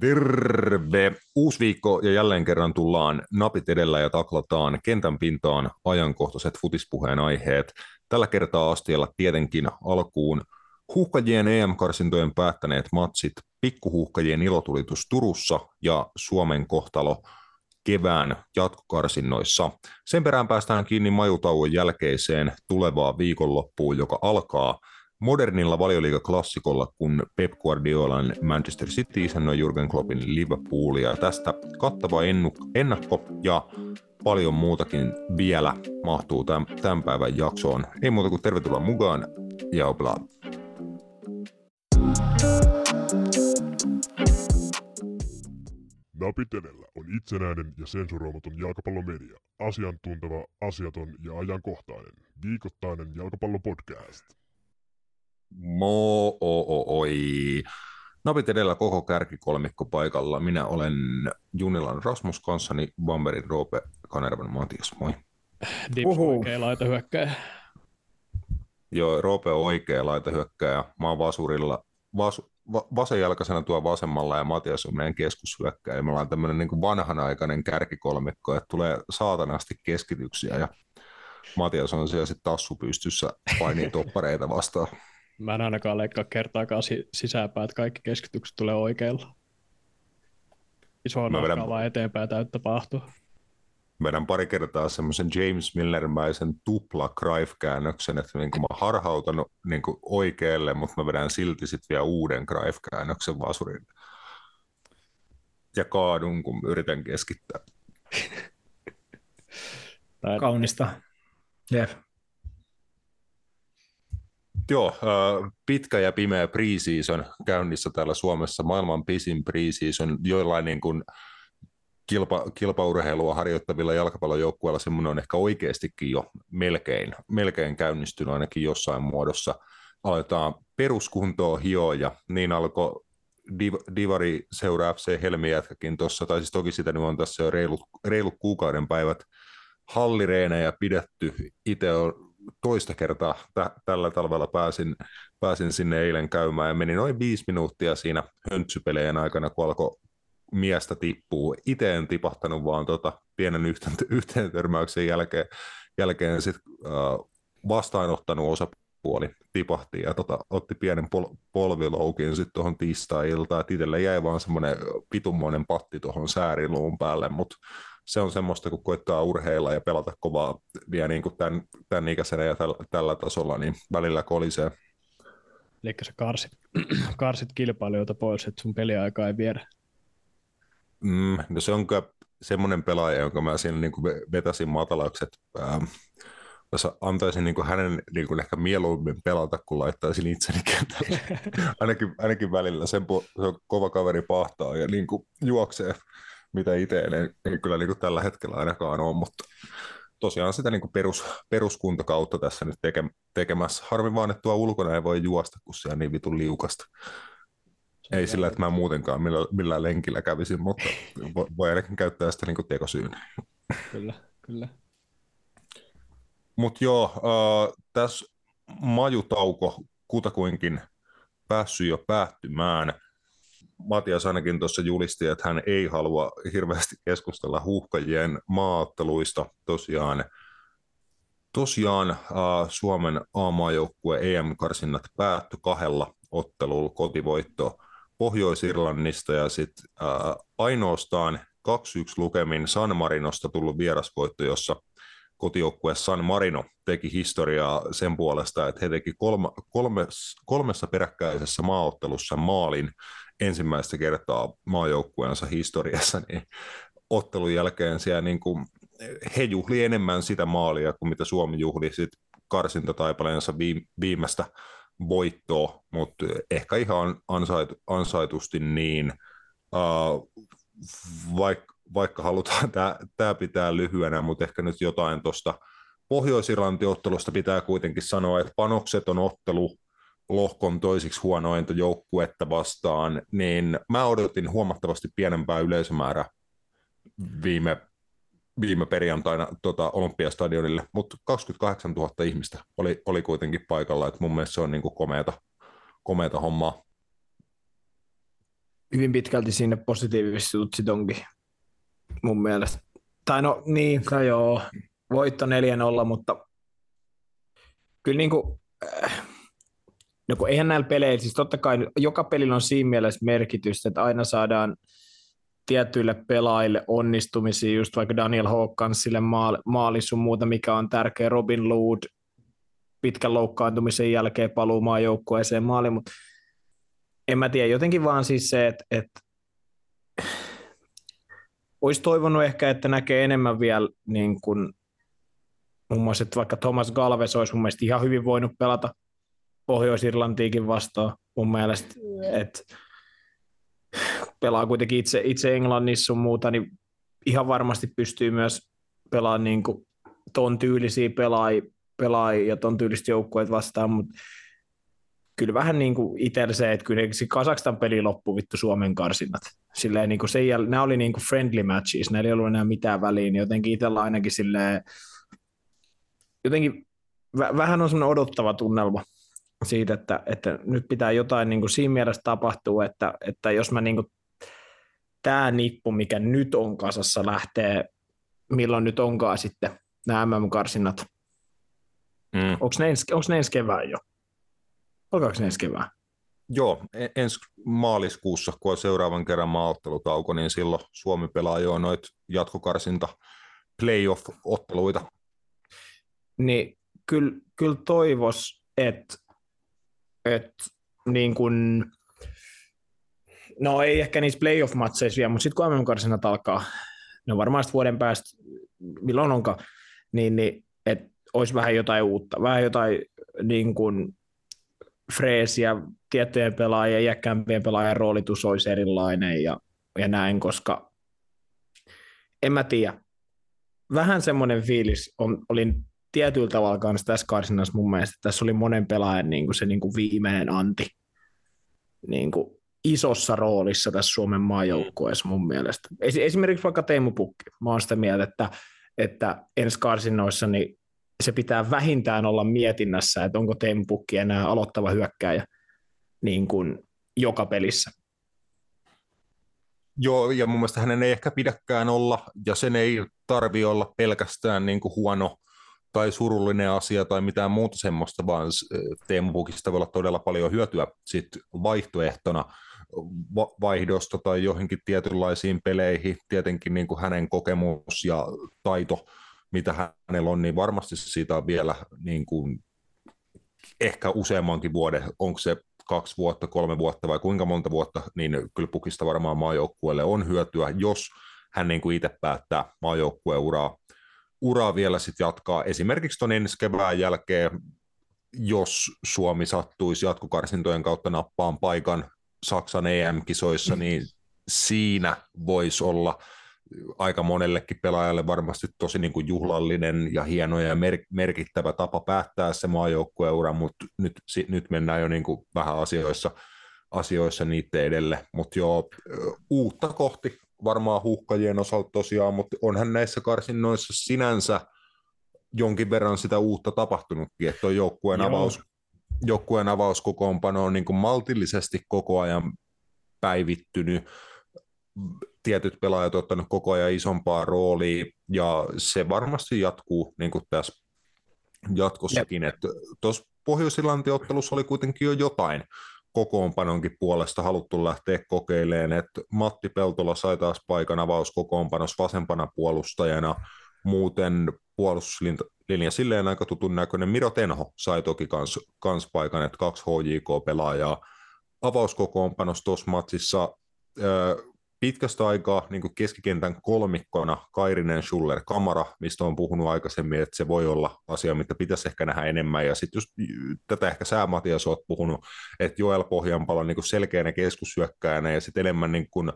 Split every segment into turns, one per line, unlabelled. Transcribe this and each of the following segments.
Terve! Uusi viikko ja jälleen kerran tullaan napit edellä ja taklataan kentän pintaan ajankohtaiset futispuheen aiheet. Tällä kertaa astialla tietenkin alkuun huuhkajien EM-karsintojen päättäneet matsit, pikkuhuuhkajien ilotulitus Turussa ja Suomen kohtalo kevään jatkokarsinnoissa. Sen perään päästään kiinni majutauon jälkeiseen tulevaan viikonloppuun, joka alkaa – modernilla valioliigaklassikolla, kun Pep Guardiolan Manchester City isännöi Jurgen Kloppin Liverpoolia. Tästä kattava ennakko ja paljon muutakin vielä mahtuu tämän, tämän päivän jaksoon. Ei muuta kuin tervetuloa mukaan ja oplaa.
Napit edellä on itsenäinen ja sensuroimaton jalkapallomedia. Asiantunteva, asiaton ja ajankohtainen. Viikoittainen jalkapallopodcast.
Mo o oi. Napit edellä koko kärkikolmikko paikalla. Minä olen Junilan Rasmus kanssani, Bamberin Roope, Kanervan Matias, moi.
Dips oikea laita hyökkäjä.
Joo, Roope on oikea laita hyökkäjä. Mä oon vasurilla, vas, va, vasenjalkaisena tuo vasemmalla ja Matias on meidän keskushyökkäjä. Me ollaan tämmöinen niin vanhanaikainen kärkikolmikko, että tulee saatanasti keskityksiä ja Matias on siellä sitten tassu pystyssä painii toppareita vastaan.
Mä en ainakaan leikkaa kertaakaan sisäänpäin, että kaikki keskitykset tulee oikealla. Iso vedän... vaan eteenpäin täyttä tapahtua.
Vedän pari kertaa semmoisen James Millermäisen tupla Cruyff-käännöksen, että niin mä harhautan niin oikealle, mutta mä vedän silti sitten vielä uuden Cruyff-käännöksen vasurin. Ja kaadun, kun yritän keskittää.
Kaunista. Jep.
Joo, pitkä ja pimeä preseason käynnissä täällä Suomessa, maailman pisin preseason, joillain niin kuin kilpa, kilpaurheilua harjoittavilla jalkapallojoukkueilla semmoinen on ehkä oikeastikin jo melkein, melkein käynnistynyt ainakin jossain muodossa. Aletaan peruskuntoa hioa ja niin alkoi Div, Divari seuraa FC Helmijätkäkin tuossa, tai siis toki sitä nyt on tässä jo reilut, reilut kuukauden päivät hallireenejä pidetty. Itse on toista kertaa tä- tällä talvella pääsin, pääsin sinne eilen käymään ja meni noin viisi minuuttia siinä höntsypeleen aikana, kun alkoi miestä tippuu. Itse en tipahtanut vaan tota pienen yhteen, yhteen törmäyksen jälkeen, jälkeen sit, äh, vastaanottanut osapuoli tipahti ja tota, otti pienen pol- polviloukin sitten tuohon tiistai-iltaan. Itselle jäi vaan semmoinen pitummoinen patti tuohon sääriluun päälle, mutta se on semmoista, kun koittaa urheilla ja pelata kovaa vielä niin kuin tämän, tämän ikäisenä ja tällä, tällä tasolla, niin välillä kolisee.
Eli sä karsit, karsit kilpailijoita pois, että sun peliaika ei viedä.
Mm, no se on semmoinen pelaaja, jonka mä siinä niin kuin vetäsin matalaksi, että ähm, jos antaisin niin kuin hänen niin kuin ehkä mieluummin pelata, kun laittaisin itseni kentälle. ainakin, ainakin välillä. Sen po- se on kova kaveri pahtaa ja niin kuin juoksee mitä itse ei, ei kyllä niin kuin tällä hetkellä ainakaan ole, mutta tosiaan sitä niin kuin perus, peruskuntakautta tässä nyt teke, tekemässä. Harmi vaan, että tuo ulkona ei voi juosta, kun se on niin vitun liukasta. Ei sillä, että mä muutenkaan millään, millään lenkillä kävisin, mutta voi, voi ainakin käyttää sitä niin tekosyyn.
Kyllä, kyllä.
Mutta joo, äh, tässä majutauko kutakuinkin päässyt jo päättymään – Matias ainakin tuossa julisti, että hän ei halua hirveästi keskustella huuhkajien maatteluista. Tosiaan, tosiaan äh, Suomen A-maajoukkue EM-karsinnat päättyi kahdella ottelulla kotivoitto Pohjois-Irlannista ja sitten äh, ainoastaan 2-1 lukemin San Marinosta tullut vierasvoitto, jossa kotijoukkue San Marino teki historiaa sen puolesta, että he teki kolme, kolme, kolmessa peräkkäisessä maaottelussa maalin ensimmäistä kertaa maajoukkueensa historiassa, niin ottelun jälkeen siellä niin kuin, he juhli enemmän sitä maalia kuin mitä Suomi juhli sit karsintataipaleensa viimeistä voittoa, mutta ehkä ihan ansaitu, ansaitusti niin, uh, vaikka, vaikka halutaan tämä pitää lyhyenä, mutta ehkä nyt jotain tuosta Pohjois-Irlanti-ottelusta pitää kuitenkin sanoa, että panokset on ottelu lohkon toisiksi huonointa joukkuetta vastaan, niin mä odotin huomattavasti pienempää yleisömäärää viime, viime perjantaina tota, Olympiastadionille, mutta 28 000 ihmistä oli, oli kuitenkin paikalla, että mun mielestä se on niin kuin komeata, komeata hommaa.
hyvin pitkälti sinne positiivisesti sit onkin mun mielestä. Tai no niin, no joo, voitto 4-0, mutta kyllä niin kuin, äh, no kun eihän näillä peleillä, siis totta kai joka pelillä on siinä mielessä merkitystä, että aina saadaan tietyille pelaajille onnistumisia, just vaikka Daniel Hawkinsille maali, sun muuta, mikä on tärkeä, Robin Lood pitkän loukkaantumisen jälkeen paluumaan joukkueeseen maali, mutta en mä tiedä, jotenkin vaan siis se, että, että olisi toivonut ehkä, että näkee enemmän vielä niin kuin, muun muassa, että vaikka Thomas Galves olisi mun mielestä ihan hyvin voinut pelata Pohjois-Irlantiikin vastaan mun mielestä, että pelaa kuitenkin itse, itse Englannissa sun muuta, niin ihan varmasti pystyy myös pelaamaan niin kuin ton tyylisiä pelaajia, pelaajia ja ton tyylistä joukkueet vastaan, mutta kyllä vähän niin kuin itsellä se, että kyllä se Kasakstan peli loppui vittu Suomen karsinnat. Silleen niin kuin se jäl... nämä oli niin kuin friendly matches, näillä ei ollut enää mitään väliä, niin jotenkin itsellä ainakin silleen, jotenkin vähän on semmoinen odottava tunnelma siitä, että, että nyt pitää jotain niin kuin siinä mielessä tapahtua, että, että jos mä niin kuin, tämä nippu, mikä nyt on kasassa, lähtee, milloin nyt onkaan sitten nämä MM-karsinnat. Mm. Onko ne, onko ne ensi kevään jo? Alkaako ne ensi kevään?
Joo, e- ensi maaliskuussa, kun on seuraavan kerran maaottelutauko, niin silloin Suomi pelaa jo noita jatkokarsinta playoff-otteluita.
Niin kyllä, kyllä toivos, että et, niin kun, no ei ehkä niissä playoff-matseissa vielä, mutta sitten kun MM-karsinat alkaa, no varmaan vuoden päästä, milloin onkaan, niin, niin että olisi vähän jotain uutta, vähän jotain niin kuin, freesiä, tiettyjen pelaajien, iäkkäämpien pelaajien roolitus olisi erilainen ja, ja näin, koska en mä tiedä. Vähän semmoinen fiilis on, olin tietyllä tavalla kanssa tässä karsinnassa mun mielestä, tässä oli monen pelaajan niin kuin se niin kuin viimeinen anti niin kuin isossa roolissa tässä Suomen maajoukkueessa mun mielestä. Esimerkiksi vaikka Teemu Pukki. Mä oon sitä mieltä, että, että ensi karsinnoissa niin se pitää vähintään olla mietinnässä, että onko Teemu Pukki enää aloittava hyökkääjä niin kuin joka pelissä.
Joo, ja mun mielestä hänen ei ehkä pidäkään olla, ja sen ei tarvi olla pelkästään niin kuin huono tai surullinen asia tai mitään muuta semmoista, vaan Teemu Pukista voi olla todella paljon hyötyä sit vaihtoehtona vaihdosta tai johonkin tietynlaisiin peleihin. Tietenkin niin kuin hänen kokemus ja taito mitä hänellä on, niin varmasti siitä on vielä niin kuin, ehkä useammankin vuoden, onko se kaksi vuotta, kolme vuotta vai kuinka monta vuotta, niin kyllä pukista varmaan maajoukkueelle on hyötyä, jos hän niin kuin itse päättää maajoukkueen uraa vielä sitten jatkaa. Esimerkiksi tuon ensi kevään jälkeen, jos Suomi sattuisi jatkokarsintojen kautta nappaan paikan Saksan EM-kisoissa, niin siinä voisi olla aika monellekin pelaajalle varmasti tosi niin kuin juhlallinen ja hieno ja mer- merkittävä tapa päättää se maajoukkueura, mutta nyt, si- nyt mennään jo niin kuin vähän asioissa, asioissa niiden edelle, mutta joo, uutta kohti varmaan huhkajien osalta tosiaan, mutta onhan näissä karsinnoissa sinänsä jonkin verran sitä uutta tapahtunutkin, että joukkueen, avaus, joukkueen avauskokoonpano on niin kuin maltillisesti koko ajan päivittynyt, tietyt pelaajat ottanut koko ajan isompaa roolia, ja se varmasti jatkuu niin kuin tässä jatkossakin. Tuossa pohjois ottelussa oli kuitenkin jo jotain kokoonpanonkin puolesta haluttu lähteä kokeilemaan, että Matti Peltola sai taas paikan avauskokoonpanossa vasempana puolustajana, muuten puolustuslinja silleen aika tutun näköinen. Miro Tenho sai toki kans, kans paikan, että kaksi HJK-pelaajaa avauskokoonpanossa tuossa matsissa pitkästä aikaa niin keskikentän kolmikkona Kairinen, Schuller, Kamara, mistä on puhunut aikaisemmin, että se voi olla asia, mitä pitäisi ehkä nähdä enemmän. Ja sitten just tätä ehkä sä Matias olet puhunut, että Joel Pohjanpalo niin selkeänä keskushyökkäjänä ja sitten enemmän niin kuin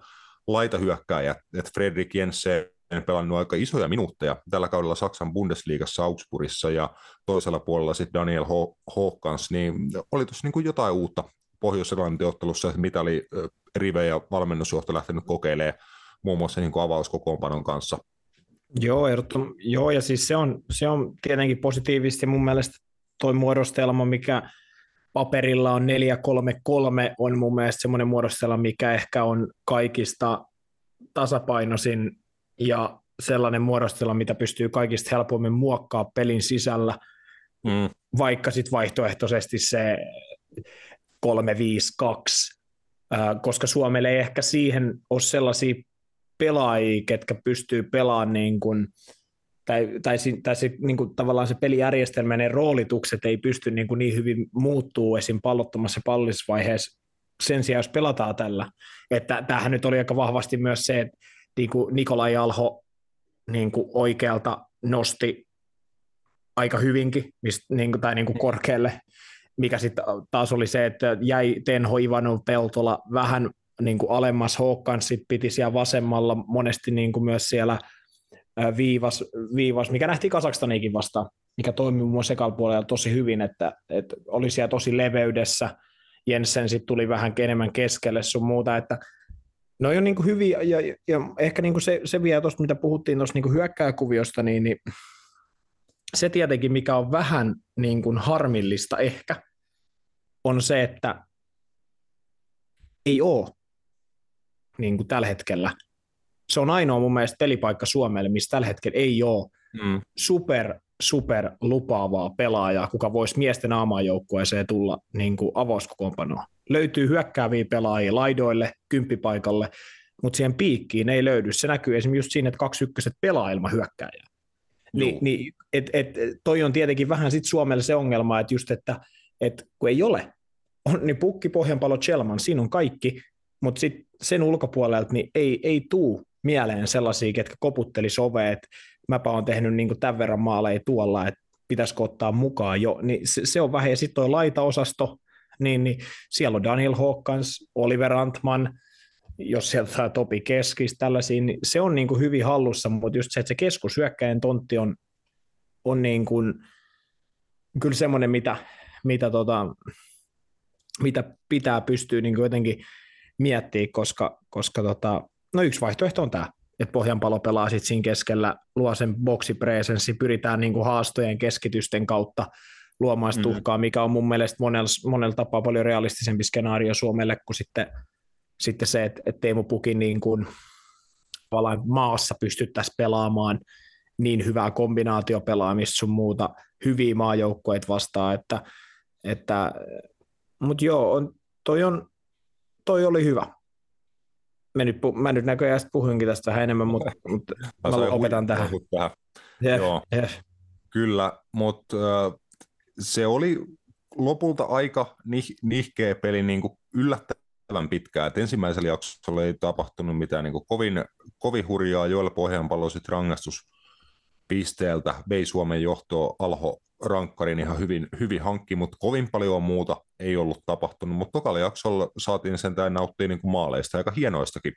laitahyökkääjä, että Fredrik Jensen pelannut aika isoja minuutteja tällä kaudella Saksan Bundesliigassa Augsburgissa ja toisella puolella sitten Daniel Hawkins, niin oli tuossa niin jotain uutta pohjois ottelussa, mitä oli Rive ja valmennusjohto lähtenyt kokeilemaan muun muassa niin kuin avauskokoonpanon kanssa.
Joo, ehdottom, joo, ja siis se on, se on tietenkin positiivisesti mun mielestä toi muodostelma, mikä paperilla on 4-3-3, on mun mielestä semmoinen muodostella, mikä ehkä on kaikista tasapainoisin ja sellainen muodostella, mitä pystyy kaikista helpommin muokkaa pelin sisällä, mm. vaikka sitten vaihtoehtoisesti se 3-5-2, koska Suomelle ei ehkä siihen ole sellaisia pelaajia, ketkä pystyy pelaamaan niin kuin, tai, tai, tai se, niin kuin, tavallaan se pelijärjestelmä ne roolitukset ei pysty niin, kuin niin hyvin muuttuu esim. pallottomassa pallisvaiheessa sen sijaan, jos pelataan tällä. Että tämähän nyt oli aika vahvasti myös se, että niin kuin Nikolai Alho niin kuin oikealta nosti aika hyvinkin, mistä, niin kuin, tai niin kuin korkealle, mikä sitten taas oli se, että jäi Tenho Ivanov Peltola vähän niin kuin alemmas Håkan sit piti siellä vasemmalla monesti niin kuin myös siellä viivas, viivas, mikä nähtiin Kasakstaniikin vastaan, mikä toimi muun muassa puolella tosi hyvin, että, että oli siellä tosi leveydessä, Jensen sitten tuli vähän enemmän keskelle sun muuta, että ne on niin kuin hyviä, ja, ja, ja ehkä niin kuin se, se vielä tuosta, mitä puhuttiin tuosta niin hyökkääkuviosta, niin, niin se tietenkin, mikä on vähän niin kuin harmillista ehkä, on se, että ei ole niin kuin tällä hetkellä. Se on ainoa mun mielestä pelipaikka Suomelle, missä tällä hetkellä ei ole mm. super, super lupaavaa pelaajaa, kuka voisi miesten aamajoukkueeseen tulla niin kuin avauskokoonpanoon. Löytyy hyökkääviä pelaajia laidoille, kymppipaikalle, mutta siihen piikkiin ei löydy. Se näkyy esimerkiksi just siinä, että kaksi ykköset pelaa ilman hyökkääjää. Ni, niin, et, et, toi on tietenkin vähän sit Suomelle se ongelma, että just, että et, kun ei ole, on, niin pukki, pohjanpalo, Chelman, siinä on kaikki, mutta sitten sen ulkopuolelta niin ei, ei tuu mieleen sellaisia, ketkä koputteli sove, että mäpä on tehnyt niin tämän verran maaleja tuolla, että pitäisikö ottaa mukaan jo, niin se, se on vähän, ja sitten tuo laitaosasto, niin, niin siellä on Daniel Hawkins, Oliver Antman, jos sieltä Topi Keskis, tällaisia, niin se on niin kuin hyvin hallussa, mutta just se, että se keskushyökkäjän tontti on, on niin kuin, kyllä semmoinen, mitä, mitä, tota, mitä pitää pystyä niin jotenkin miettiä, koska, koska tota, no yksi vaihtoehto on tämä, että Pohjanpalo pelaa sitten siinä keskellä, luo sen boksipresenssi, pyritään niin kuin haastojen keskitysten kautta luomaan mm. tuhkaa, mikä on mun mielestä monella, monella tapaa paljon realistisempi skenaario Suomelle kuin sitten, sitten se, että, että Teemu Pukin niin kuin, maassa pystyttäisiin pelaamaan niin hyvää kombinaatiopelaamista sun muuta, hyviä maajoukkoja vastaan, että, että mutta joo, on, toi on toi oli hyvä. Mä nyt, mä nyt näköjään puhuinkin tästä vähän enemmän, mutta, mutta mä opetan tähän. tähän.
Yeah, Joo, yeah. Kyllä, mutta se oli lopulta aika nih- nihkeä peli niin kuin yllättävän pitkään. Et ensimmäisellä jaksolla ei tapahtunut mitään niin kuin kovin, kovin hurjaa, joilla Pohjanpallo sitten rangaistuspisteeltä vei Suomen johtoa Alho rankkarin ihan hyvin, hyvin hankki, mutta kovin paljon muuta ei ollut tapahtunut, mutta tokalla jaksolla saatiin sentään nauttia niin kuin maaleista, aika hienoistakin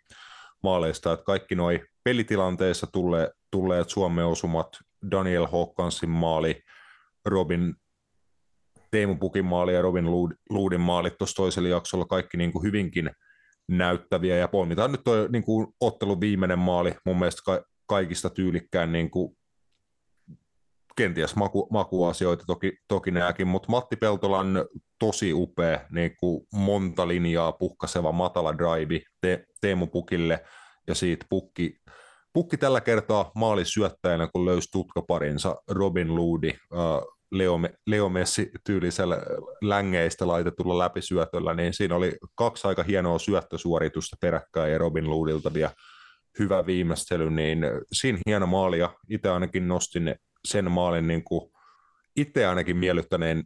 maaleista, että kaikki nuo pelitilanteissa tulleet, tulleet Suomen osumat, Daniel Hawkinsin maali, Robin Teemu Pukin maali ja Robin Luudin maalit tuossa toisella jaksolla kaikki niin kuin hyvinkin näyttäviä. Ja poimitaan nyt tuo niin ottelun viimeinen maali mun mielestä ka- kaikista tyylikkään niin kuin kenties maku, makuasioita toki, toki nämäkin, mutta Matti Peltolan tosi upea, niin kuin monta linjaa puhkaseva matala drive te, Teemu Pukille, ja siitä Pukki, Pukki tällä kertaa maali syöttäjänä, kun löysi tutkaparinsa Robin Loodi, uh, Leo, Leo Messi tyylisellä längeistä laitetulla läpisyötöllä, niin siinä oli kaksi aika hienoa syöttösuoritusta peräkkäin ja Robin Loodilta vielä hyvä viimeistely, niin siinä hieno maali ja itse ainakin nostin sen maalin niin kuin itse ainakin miellyttäneen,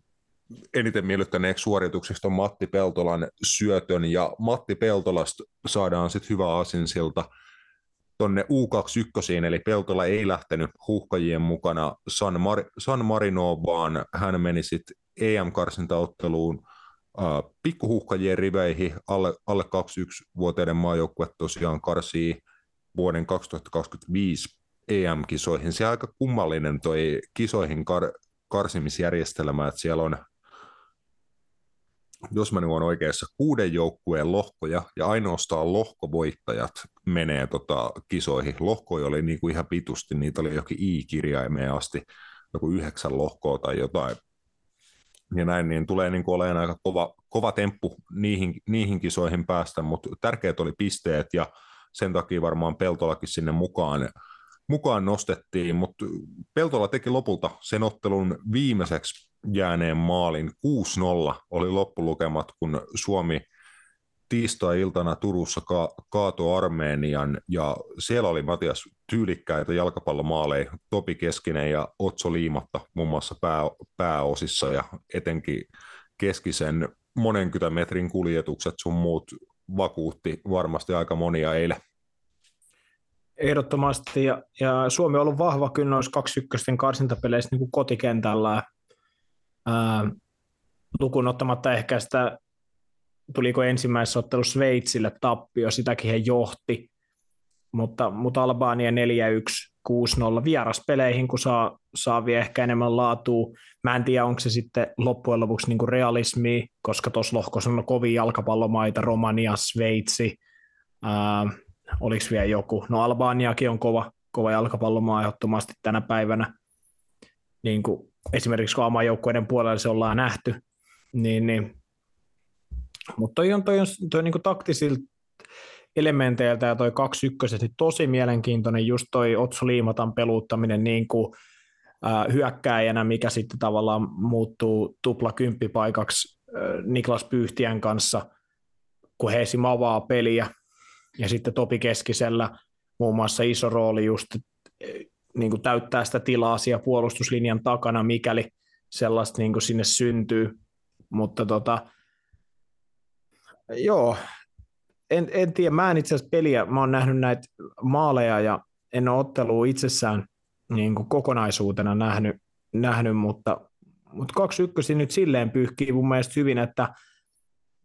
eniten miellyttäneeksi suoritukseksi on Matti Peltolan syötön, ja Matti Peltolasta saadaan sitten hyvä asinsilta tuonne U21, eli Peltola ei lähtenyt huuhkajien mukana San, Mar- San Marinoon, vaan hän meni sitten EM-karsintaotteluun uh, pikkuhuhkajien riveihin, alle, alle 21-vuotiaiden maajoukkue tosiaan karsii vuoden 2025 EM-kisoihin. Se on aika kummallinen toi kisoihin kar- karsimisjärjestelmä, että siellä on, jos mä nyt olen oikeassa, kuuden joukkueen lohkoja ja ainoastaan lohkovoittajat menee tota kisoihin. Lohkoja oli niinku ihan pitusti, niitä oli jokin I-kirjaimeen asti, joku yhdeksän lohkoa tai jotain. ja näin, niin tulee niin olemaan aika kova, kova temppu niihin, niihin kisoihin päästä, mutta tärkeät oli pisteet ja sen takia varmaan Peltolakin sinne mukaan, mukaan nostettiin, mutta Peltola teki lopulta sen ottelun viimeiseksi jääneen maalin 6-0 oli loppulukemat, kun Suomi tiistai-iltana Turussa ka- kaato Armeenian ja siellä oli Matias tyylikkäitä jalkapallomaaleja, Topi Keskinen ja Otso Liimatta muun muassa pää, pääosissa ja etenkin keskisen monenkymmentä metrin kuljetukset sun muut vakuutti varmasti aika monia eilen.
Ehdottomasti, ja, ja Suomi on ollut vahva kyllä noissa kaksi ykkösten karsintapeleissä niin kuin kotikentällä. Ää, lukuun ottamatta ehkä sitä, tuliko ensimmäisessä ottelussa Sveitsille tappio, sitäkin he johti, mutta, mutta Albania 4-1, 6-0 vieraspeleihin, kun saa, saa vielä ehkä enemmän laatua. Mä en tiedä, onko se sitten loppujen lopuksi niin realismi, koska tuossa lohkossa on kovin jalkapallomaita, Romania, Sveitsi, ää, oliko vielä joku. No Albaniakin on kova, kova jalkapallomaa ehdottomasti tänä päivänä. Niin kuin esimerkiksi kun oman joukkueiden puolella se ollaan nähty, niin, niin. mutta toi on, toi on, toi on niin taktisilta elementeiltä ja toi kaksi ykköset tosi mielenkiintoinen, just toi Otso Liimatan peluuttaminen niin kuin, äh, hyökkääjänä, mikä sitten tavallaan muuttuu tupla kymppipaikaksi äh, Niklas Pyyhtiän kanssa, kun he esim. avaa peliä, ja sitten Topi Keskisellä muun muassa iso rooli just niin kuin täyttää sitä tilaa siellä puolustuslinjan takana, mikäli sellaista niin kuin sinne syntyy. Mutta tota, joo, en, en tiedä, mä en itse asiassa peliä, mä oon nähnyt näitä maaleja ja en ole ottelua itsessään niin kuin kokonaisuutena nähnyt, nähnyt mutta, mutta kaksi ykkösi nyt silleen pyyhkii mun mielestä hyvin, että,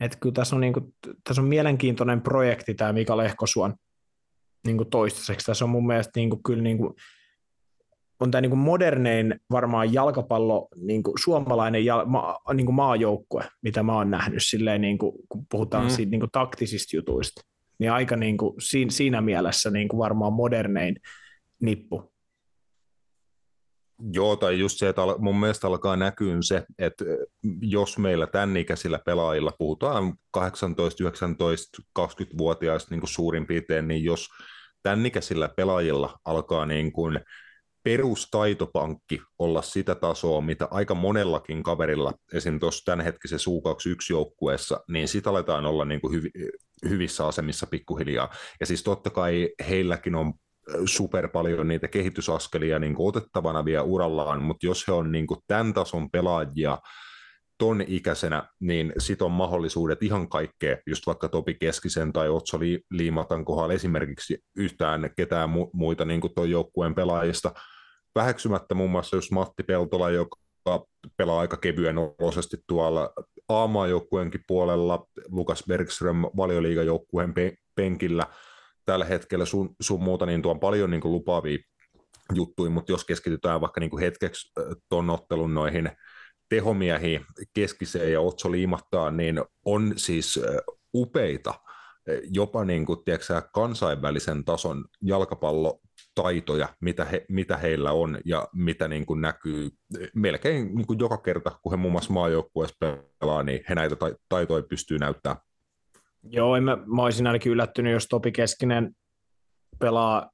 että kyllä tässä on, niin kuin, tässä on mielenkiintoinen projekti tämä Mika Lehkosuon niin kuin toistaiseksi. Tässä on mun mielestä niin kuin, kyllä niin kuin, on tämä niin modernein varmaan jalkapallo, niin kuin suomalainen jal, ma, niin kuin maajoukkue, mitä mä oon nähnyt silleen, niin kuin, kun puhutaan mm. siitä niin kuin taktisista jutuista. Niin aika niin kuin, siinä, siinä mielessä niin kuin varmaan modernein nippu.
Joo, tai just se, että mun mielestä alkaa näkyä se, että jos meillä tämän ikäisillä pelaajilla, puhutaan 18, 19, 20-vuotiaista niin suurin piirtein, niin jos tämän ikäisillä pelaajilla alkaa niin kuin perustaitopankki olla sitä tasoa, mitä aika monellakin kaverilla, esim. tuossa tämänhetkisessä U21-joukkueessa, niin sitä aletaan olla niin kuin hyvi, hyvissä asemissa pikkuhiljaa. Ja siis totta kai heilläkin on super paljon niitä kehitysaskelia niin kuin otettavana vielä urallaan, mutta jos he on niin kuin tämän tason pelaajia, ton ikäisenä, niin sit on mahdollisuudet ihan kaikkea, just vaikka Topi Keskisen tai Otso Liimatan kohdalla esimerkiksi yhtään ketään mu- muita niin kuin joukkueen pelaajista, väheksymättä muun muassa just Matti Peltola, joka pelaa aika kevyen olosesti tuolla A-maajoukkueenkin puolella, Lukas Bergström valioliigajoukkueen pe- penkillä tällä hetkellä sun, sun muuta, niin tuon paljon niin kuin lupaavia juttuja, mutta jos keskitytään vaikka niin kuin hetkeksi ton ottelun noihin tehomiehiin keskiseen ja Otso liimattaa, niin on siis upeita jopa niin kuin, tiedätkö, kansainvälisen tason jalkapallotaitoja, mitä, he, mitä heillä on ja mitä niin kuin näkyy melkein niin kuin joka kerta, kun he muun muassa maajoukkueessa pelaa, niin he näitä taitoja pystyy näyttämään.
Joo, en mä, mä olisin ainakin yllättynyt, jos Topi Keskinen pelaa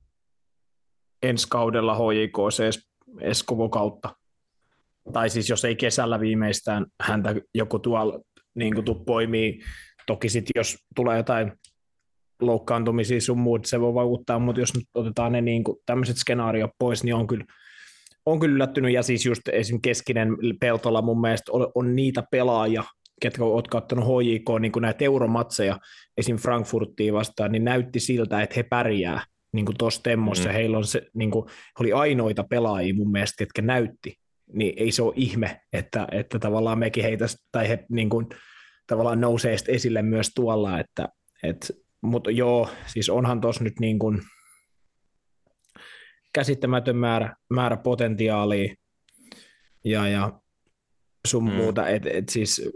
ensi kaudella HJK edes, koko kautta. Tai siis jos ei kesällä viimeistään häntä joku tuolla niin kuin poimii Toki sitten jos tulee jotain loukkaantumisia sun muut, se voi vaikuttaa, mutta jos nyt otetaan ne niin tämmöiset skenaariot pois, niin on kyllä, on kyllä yllättynyt, ja siis just esim. keskinen Peltola mun mielestä on, on niitä pelaajia, ketkä olet katsonut HJK niin näitä euromatseja esim. Frankfurttiin vastaan, niin näytti siltä, että he pärjää niin kuin tuossa temmossa. Mm. Heillä on se, niin kuin, oli ainoita pelaajia mun mielestä, ketkä näytti. Niin ei se ole ihme, että, että tavallaan mekin heitä, tai he niin kuin, tavallaan nousee esille myös tuolla, että, että mutta joo, siis onhan tuossa nyt niin kuin käsittämätön määrä, määrä potentiaalia ja, ja sun mm. muuta, että et siis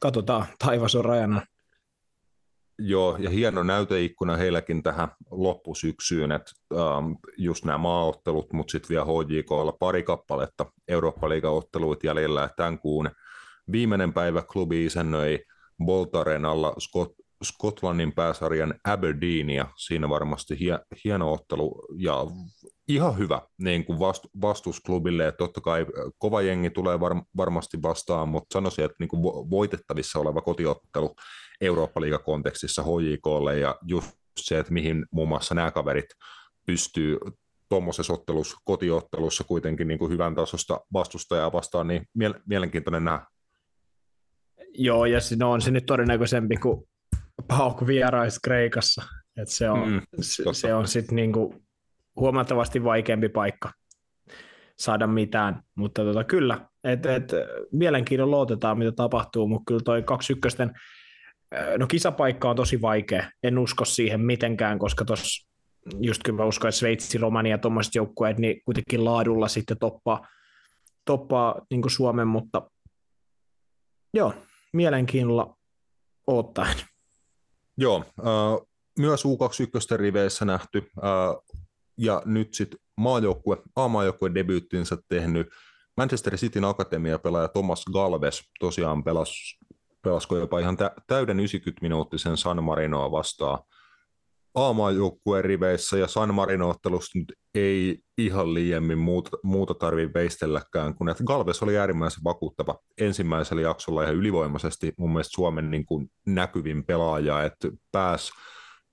katsotaan, taivas on rajana.
Joo, ja hieno näyteikkuna heilläkin tähän loppusyksyyn, että ähm, just nämä maaottelut, mutta sitten vielä HJKlla pari kappaletta Eurooppa-liigaotteluita jäljellä tämän kuun viimeinen päivä klubi isännöi Boltaren alla Scott, Skotlannin pääsarjan Aberdeenia. Siinä varmasti hie, hieno ottelu ja ihan hyvä niin kuin vast, vastusklubille. Että totta kai kova jengi tulee var, varmasti vastaan, mutta sanoisin, että niin kuin voitettavissa oleva kotiottelu Eurooppa-liigakontekstissa HJKlle ja just se, että mihin muun muassa nämä kaverit pystyy tuommoisessa ottelussa, kotiottelussa kuitenkin niin kuin hyvän tasosta vastustajaa vastaan, niin mielenkiintoinen nähdä.
Joo, ja se on se nyt todennäköisempi kuin Pauk vierais Kreikassa. Et se on, mm, se, se on sitten niinku huomattavasti vaikeampi paikka saada mitään, mutta tota, kyllä, et, et, mielenkiinnolla otetaan, mitä tapahtuu, mutta kyllä toi 21 no kisapaikka on tosi vaikea, en usko siihen mitenkään, koska tuossa just kyllä mä uskon, että Sveitsi, Romania ja tuommoiset joukkueet, niin kuitenkin laadulla sitten toppaa, toppaa niin Suomen, mutta joo, mielenkiinnolla ottaen.
Joo, äh, myös U21 riveissä nähty, äh, ja nyt sitten maajoukkue, A-maajoukkue debyyttinsä tehnyt Manchester Cityn akatemia pelaaja Thomas Galves tosiaan pelasi, pelasko jopa ihan täyden 90-minuuttisen San Marinoa vastaan A-maajoukkueen riveissä ja San Marino-ottelusta nyt ei ihan liiemmin muuta, muuta tarvitse veistelläkään, kun että Galves oli äärimmäisen vakuuttava ensimmäisellä jaksolla ihan ylivoimaisesti mun mielestä Suomen niin kuin näkyvin pelaaja, että pääsi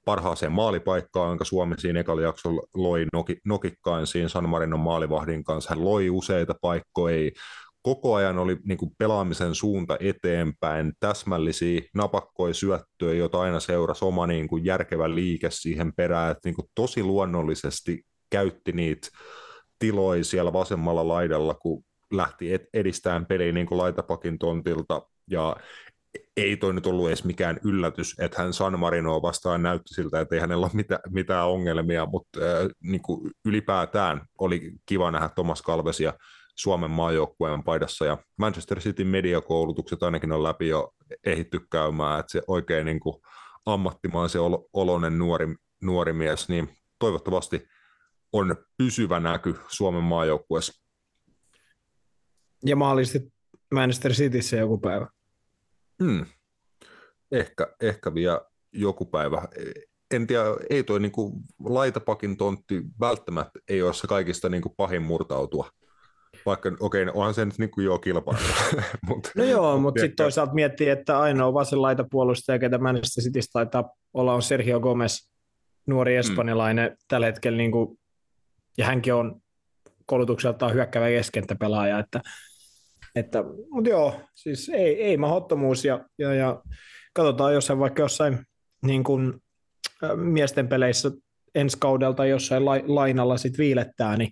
parhaaseen maalipaikkaan, jonka Suomi siinä ekalla jaksolla loi nokikkain siinä San Marinon maalivahdin kanssa. Hän loi useita paikkoja, koko ajan oli niin kuin pelaamisen suunta eteenpäin, täsmällisiä napakkoja syöttöjä, joita aina seurasi oma niin kuin järkevä liike siihen perään, että niin kuin tosi luonnollisesti käytti niitä tiloja siellä vasemmalla laidalla, kun lähti edistämään peliä niin kuin laitapakin tontilta, ja ei toi nyt ollut edes mikään yllätys, että hän San Marinoa vastaan näytti siltä, että ei hänellä ole mitään, mitään ongelmia, mutta äh, niin kuin ylipäätään oli kiva nähdä Thomas Kalvesia Suomen maajoukkueen paidassa ja Manchester Cityn mediakoulutukset ainakin on läpi jo ehitty käymään, että se oikein niin kuin ammattimaisen oloinen nuori, nuori mies, niin toivottavasti on pysyvä näky Suomen maajoukkueessa.
Ja mahdollisesti Manchester Cityssä joku päivä.
Hmm. Ehkä, ehkä vielä joku päivä. En tiedä, ei tuo niin laitapakin tontti välttämättä ei ole se kaikista niin kuin pahin murtautua vaikka okei, okay, onhan se nyt niin kuin joo kilpailu.
Mut, no joo, mutta sitten toisaalta miettii, että ainoa vasen laitapuolustaja, ketä Manchester Citystä taitaa olla, on Sergio Gomez, nuori mm. espanjalainen mm. tällä hetkellä, niin kuin, ja hänkin on koulutukseltaan hyökkävä keskentäpelaaja, että, että mutta joo, siis ei, ei mahdottomuus, ja, ja, ja katsotaan jossain vaikka jossain niin kuin, miesten peleissä ensi kaudelta jossain la, lainalla sit viilettää, niin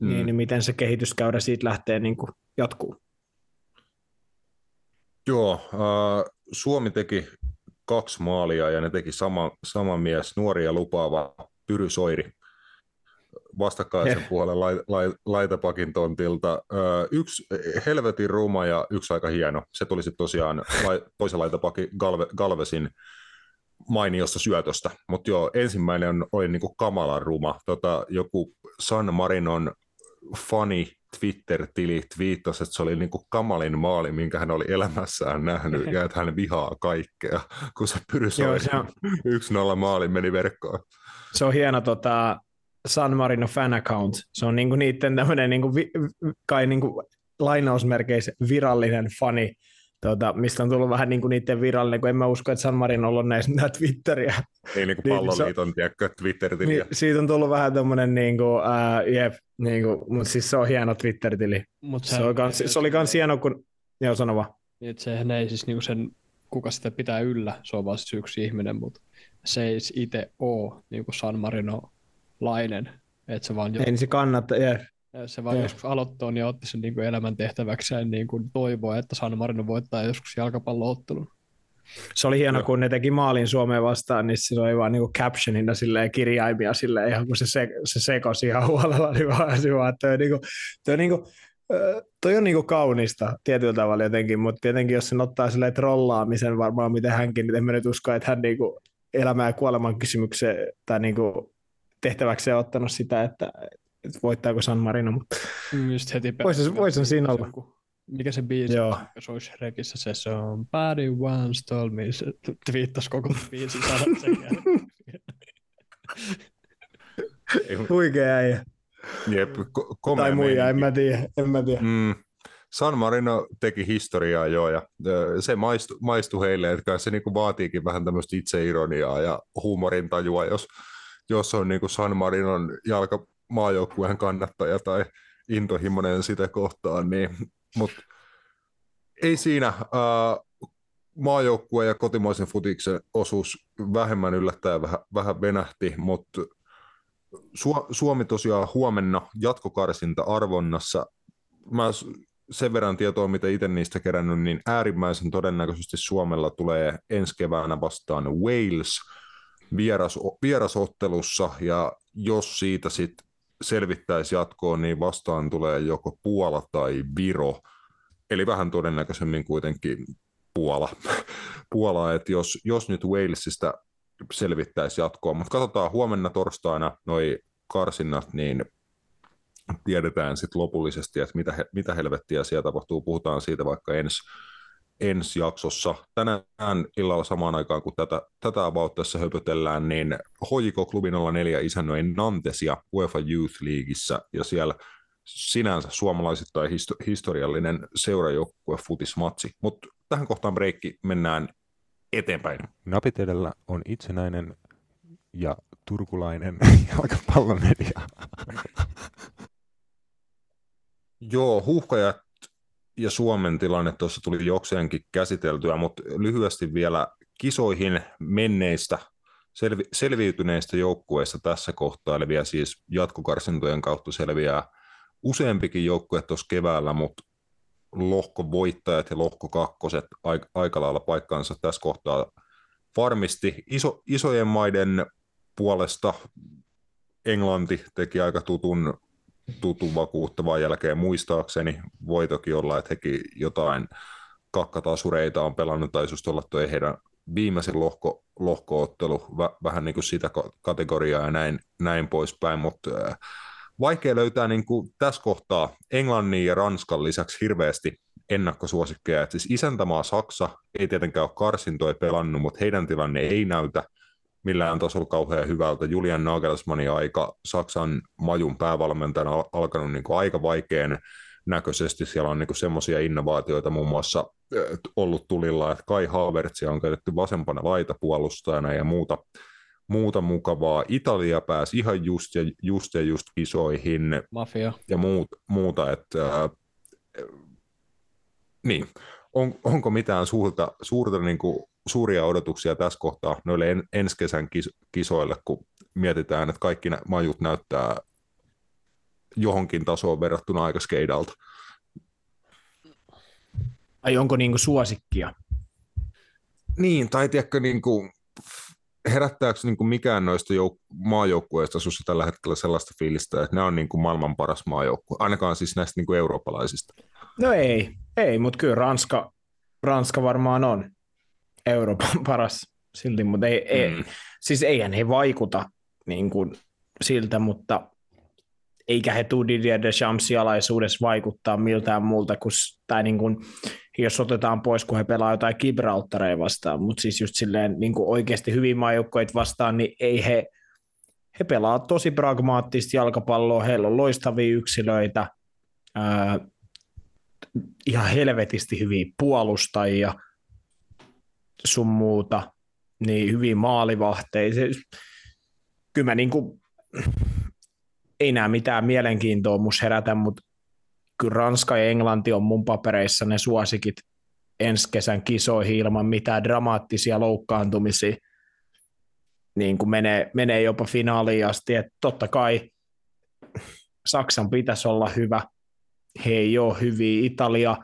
mm. niin, niin miten se kehityskäyrä siitä lähtee niin kuin jatkuu.
Joo, äh, Suomi teki kaksi maalia ja ne teki sama, sama mies, nuori ja lupaava Pyry Soiri vastakkaisen yeah. puolen lai, lai, laitapakin tontilta. Äh, yksi helvetin ruma ja yksi aika hieno. Se tuli sitten tosiaan lai, toisen laitapakin Galve, Galvesin mainiosta syötöstä, mutta joo, ensimmäinen oli niinku kamalan ruma. Tota, joku San Marinon fani Twitter-tili twiittasi, että se oli niin kuin kamalin maali, minkä hän oli elämässään nähnyt, ja että hän vihaa kaikkea, kun se pyrysoi yksi nolla maali meni verkkoon.
Se on hieno tota, San Marino fan account. Se on niinku niiden tämmöinen niinku, vi, kai niinku, lainausmerkeissä virallinen fani Tuota, mistä on tullut vähän niin kuin niiden virallinen, kun en mä usko, että San Marino on näissä nää Twitteriä.
Ei niin kuin niin, palloliiton, niin, tiedätkö, Twitter-tili. Niin,
siitä on tullut vähän tämmöinen, niin kuin, uh, jep, niin kuin, mutta siis se on hieno Twitter-tili. Mut se, oli kans, se oli kans hieno, kun, joo sano vaan.
Niin, sehän ei siis niin kuin sen, kuka sitä pitää yllä, se on vaan siis yksi ihminen, mutta se ei itse ole niin kuin San Marino-lainen. Että se vaan
jo... Ei se kannata, jep
se vaan joskus aloittaa, niin otti sen niin kuin elämäntehtäväkseen niin kuin toivoa, että San Marino voittaa joskus jalkapalloottelun.
Se oli hieno, kun ne teki maalin Suomeen vastaan, niin se oli vaan niin captionina silleen, kirjaimia silleen, ihan kun se, se, se sekosi ihan huolella, niin vaan se vaan, toi, niin kuin, toi, niin kuin, toi on niin kuin kaunista tietyllä tavalla jotenkin, mutta tietenkin jos sen ottaa silleen trollaamisen varmaan miten hänkin, niin en mä nyt usko, että hän niin kuin elämä- ja kuoleman kysymykseen tai niin kuin tehtäväkseen ottanut sitä, että, että voittaako San Marino, mutta
mm, Just heti
voisi, voisi siinä olla.
mikä se biisi,
Joo.
se olisi Shrekissä, se Somebody once told me, se twiittasi koko biisin sanat sen jälkeen.
Huikea äijä.
Jep, ko-
Tai muija, en mä tiedä. En mä tiedä.
Mm. San Marino teki historiaa jo ja se maistui, maistui heille, että se niinku vaatiikin vähän tämmöistä itseironiaa ja huumorintajua, jos, jos on niinku San Marinon jalkamaajoukkueen kannattaja tai intohimoinen sitä kohtaan, niin, mutta ei siinä. Ää, maajoukkue ja kotimaisen futiksen osuus vähemmän yllättäen vähän, vähän venähti, mutta Su- Suomi tosiaan huomenna jatkokarsinta arvonnassa. Mä sen verran tietoa, mitä itse niistä kerännyt, niin äärimmäisen todennäköisesti Suomella tulee ensi keväänä vastaan Wales vieras, vierasottelussa, ja jos siitä sitten selvittäisi jatkoon, niin vastaan tulee joko Puola tai Viro, eli vähän todennäköisemmin kuitenkin Puola, Puola että jos, jos nyt Walesista selvittäisi jatkoa, mutta katsotaan huomenna torstaina noi karsinnat, niin tiedetään sitten lopullisesti, että mitä, he, mitä helvettiä siellä tapahtuu. Puhutaan siitä vaikka ensi, ensi jaksossa. Tänään illalla samaan aikaan, kun tätä, tätä about tässä höpötellään, niin HJK Klubi 04 isännöi Nantesia UEFA Youth Leagueissä, ja siellä sinänsä suomalaisittain histo- historiallinen seurajoukkue futismatsi. Mutta tähän kohtaan breikki, mennään eteenpäin.
Napit edellä on itsenäinen ja turkulainen jalkapallomedia.
Joo, huuhkajat ja Suomen tilanne tuossa tuli jokseenkin käsiteltyä, mutta lyhyesti vielä kisoihin menneistä, selvi, selviytyneistä joukkueista tässä kohtaa, eli vielä siis jatkokarsintojen kautta selviää useampikin joukkue tuossa keväällä, mutta lohkovoittajat ja lohkokakkoset aika, aika lailla paikkaansa tässä kohtaa varmisti. Iso, isojen maiden puolesta Englanti teki aika tutun, tutun vakuuttavan jälkeen muistaakseni. Voi toki olla, että hekin jotain kakkatasureita on pelannut, tai just olla tuo heidän viimeisin lohko, lohkoottelu, vä, vähän niin kuin sitä kategoriaa ja näin, näin poispäin, mutta äh, vaikea löytää niin kuin tässä kohtaa Englannin ja Ranskan lisäksi hirveästi ennakkosuosikkeja. Et siis isäntämaa Saksa ei tietenkään ole karsintoja pelannut, mutta heidän tilanne ei näytä millään tasolla kauhean hyvältä. Julian Nagelsmannin aika Saksan majun päävalmentajana on alkanut niin kuin aika vaikean näköisesti. Siellä on niin semmoisia innovaatioita muun muassa ollut tulilla, että Kai Havertzia on käytetty vasempana laitapuolustajana ja muuta, muuta mukavaa. Italia pääsi ihan just ja just, ja just kisoihin
Mafia.
ja muut, muuta, että äh, niin, on, onko mitään suurta, suurta niin kuin, suuria odotuksia tässä kohtaa noille en, ensi kesän kis, kisoille, kun mietitään, että kaikki nä, majut näyttää johonkin tasoon verrattuna aika skeidalta.
Ai onko niinku suosikkia?
Niin, tai tiedätkö, niin kuin, herättääkö niin kuin mikään noista jouk- maajoukkueista sinussa tällä hetkellä sellaista fiilistä, että ne on niin kuin maailman paras maajoukkue, ainakaan siis näistä niin kuin eurooppalaisista?
No ei, ei, mutta kyllä Ranska, Ranska varmaan on Euroopan paras silti, mutta ei, ei,
Mm.
siis eihän he vaikuta niin kuin siltä, mutta eikä he tule Didier Deschamps alaisuudessa vaikuttaa miltään muulta kuin, tai niin kuin, jos otetaan pois, kun he pelaa jotain Gibraltareja vastaan, mutta siis just silleen niin kuin oikeasti hyvin maajoukkoit vastaan, niin ei he, he pelaa tosi pragmaattista jalkapalloa, heillä on loistavia yksilöitä, ää, ihan helvetisti hyviä puolustajia sun muuta, niin hyvin maalivahteja. Se, kyllä mä niin kuin, ei näe mitään mielenkiintoa mus herätä, mutta kyllä Ranska ja Englanti on mun papereissa ne suosikit ensi kesän kisoihin ilman mitään dramaattisia loukkaantumisia. Niin kuin menee, menee jopa finaaliin asti, että totta kai Saksan pitäisi olla hyvä, he ei ole hyviä. Italia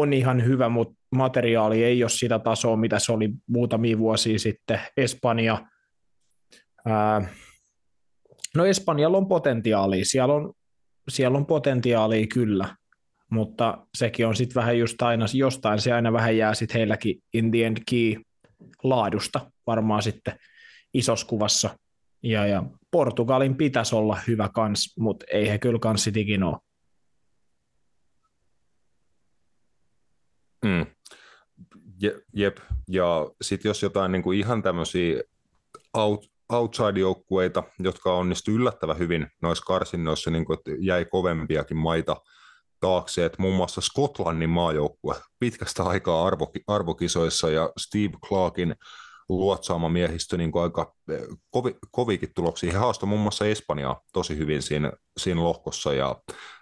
on ihan hyvä, mutta materiaali ei ole sitä tasoa, mitä se oli muutamia vuosia sitten. Espanja, ää, no Espanjalla on potentiaalia, siellä on, siellä on potentiaalia kyllä, mutta sekin on sitten vähän just aina, jostain se aina vähän jää sitten heilläkin in the end key laadusta varmaan sitten isossa kuvassa. Ja, ja Portugalin pitäisi olla hyvä kans, mutta ei he kyllä kanssitikin ole.
Mm. Je, jep, ja sitten jos jotain niin kuin ihan tämmöisiä out, outside-joukkueita, jotka onnistu yllättävän hyvin noissa karsinnoissa, niin kuin, että jäi kovempiakin maita taakse, että muun muassa Skotlannin maajoukkue pitkästä aikaa arvo, arvokisoissa ja Steve Clarkin luotsaama miehistö niin kuin aika eh, kovi, kovikin tuloksia. He haastoivat muun muassa Espanjaa tosi hyvin siinä, siinä lohkossa ja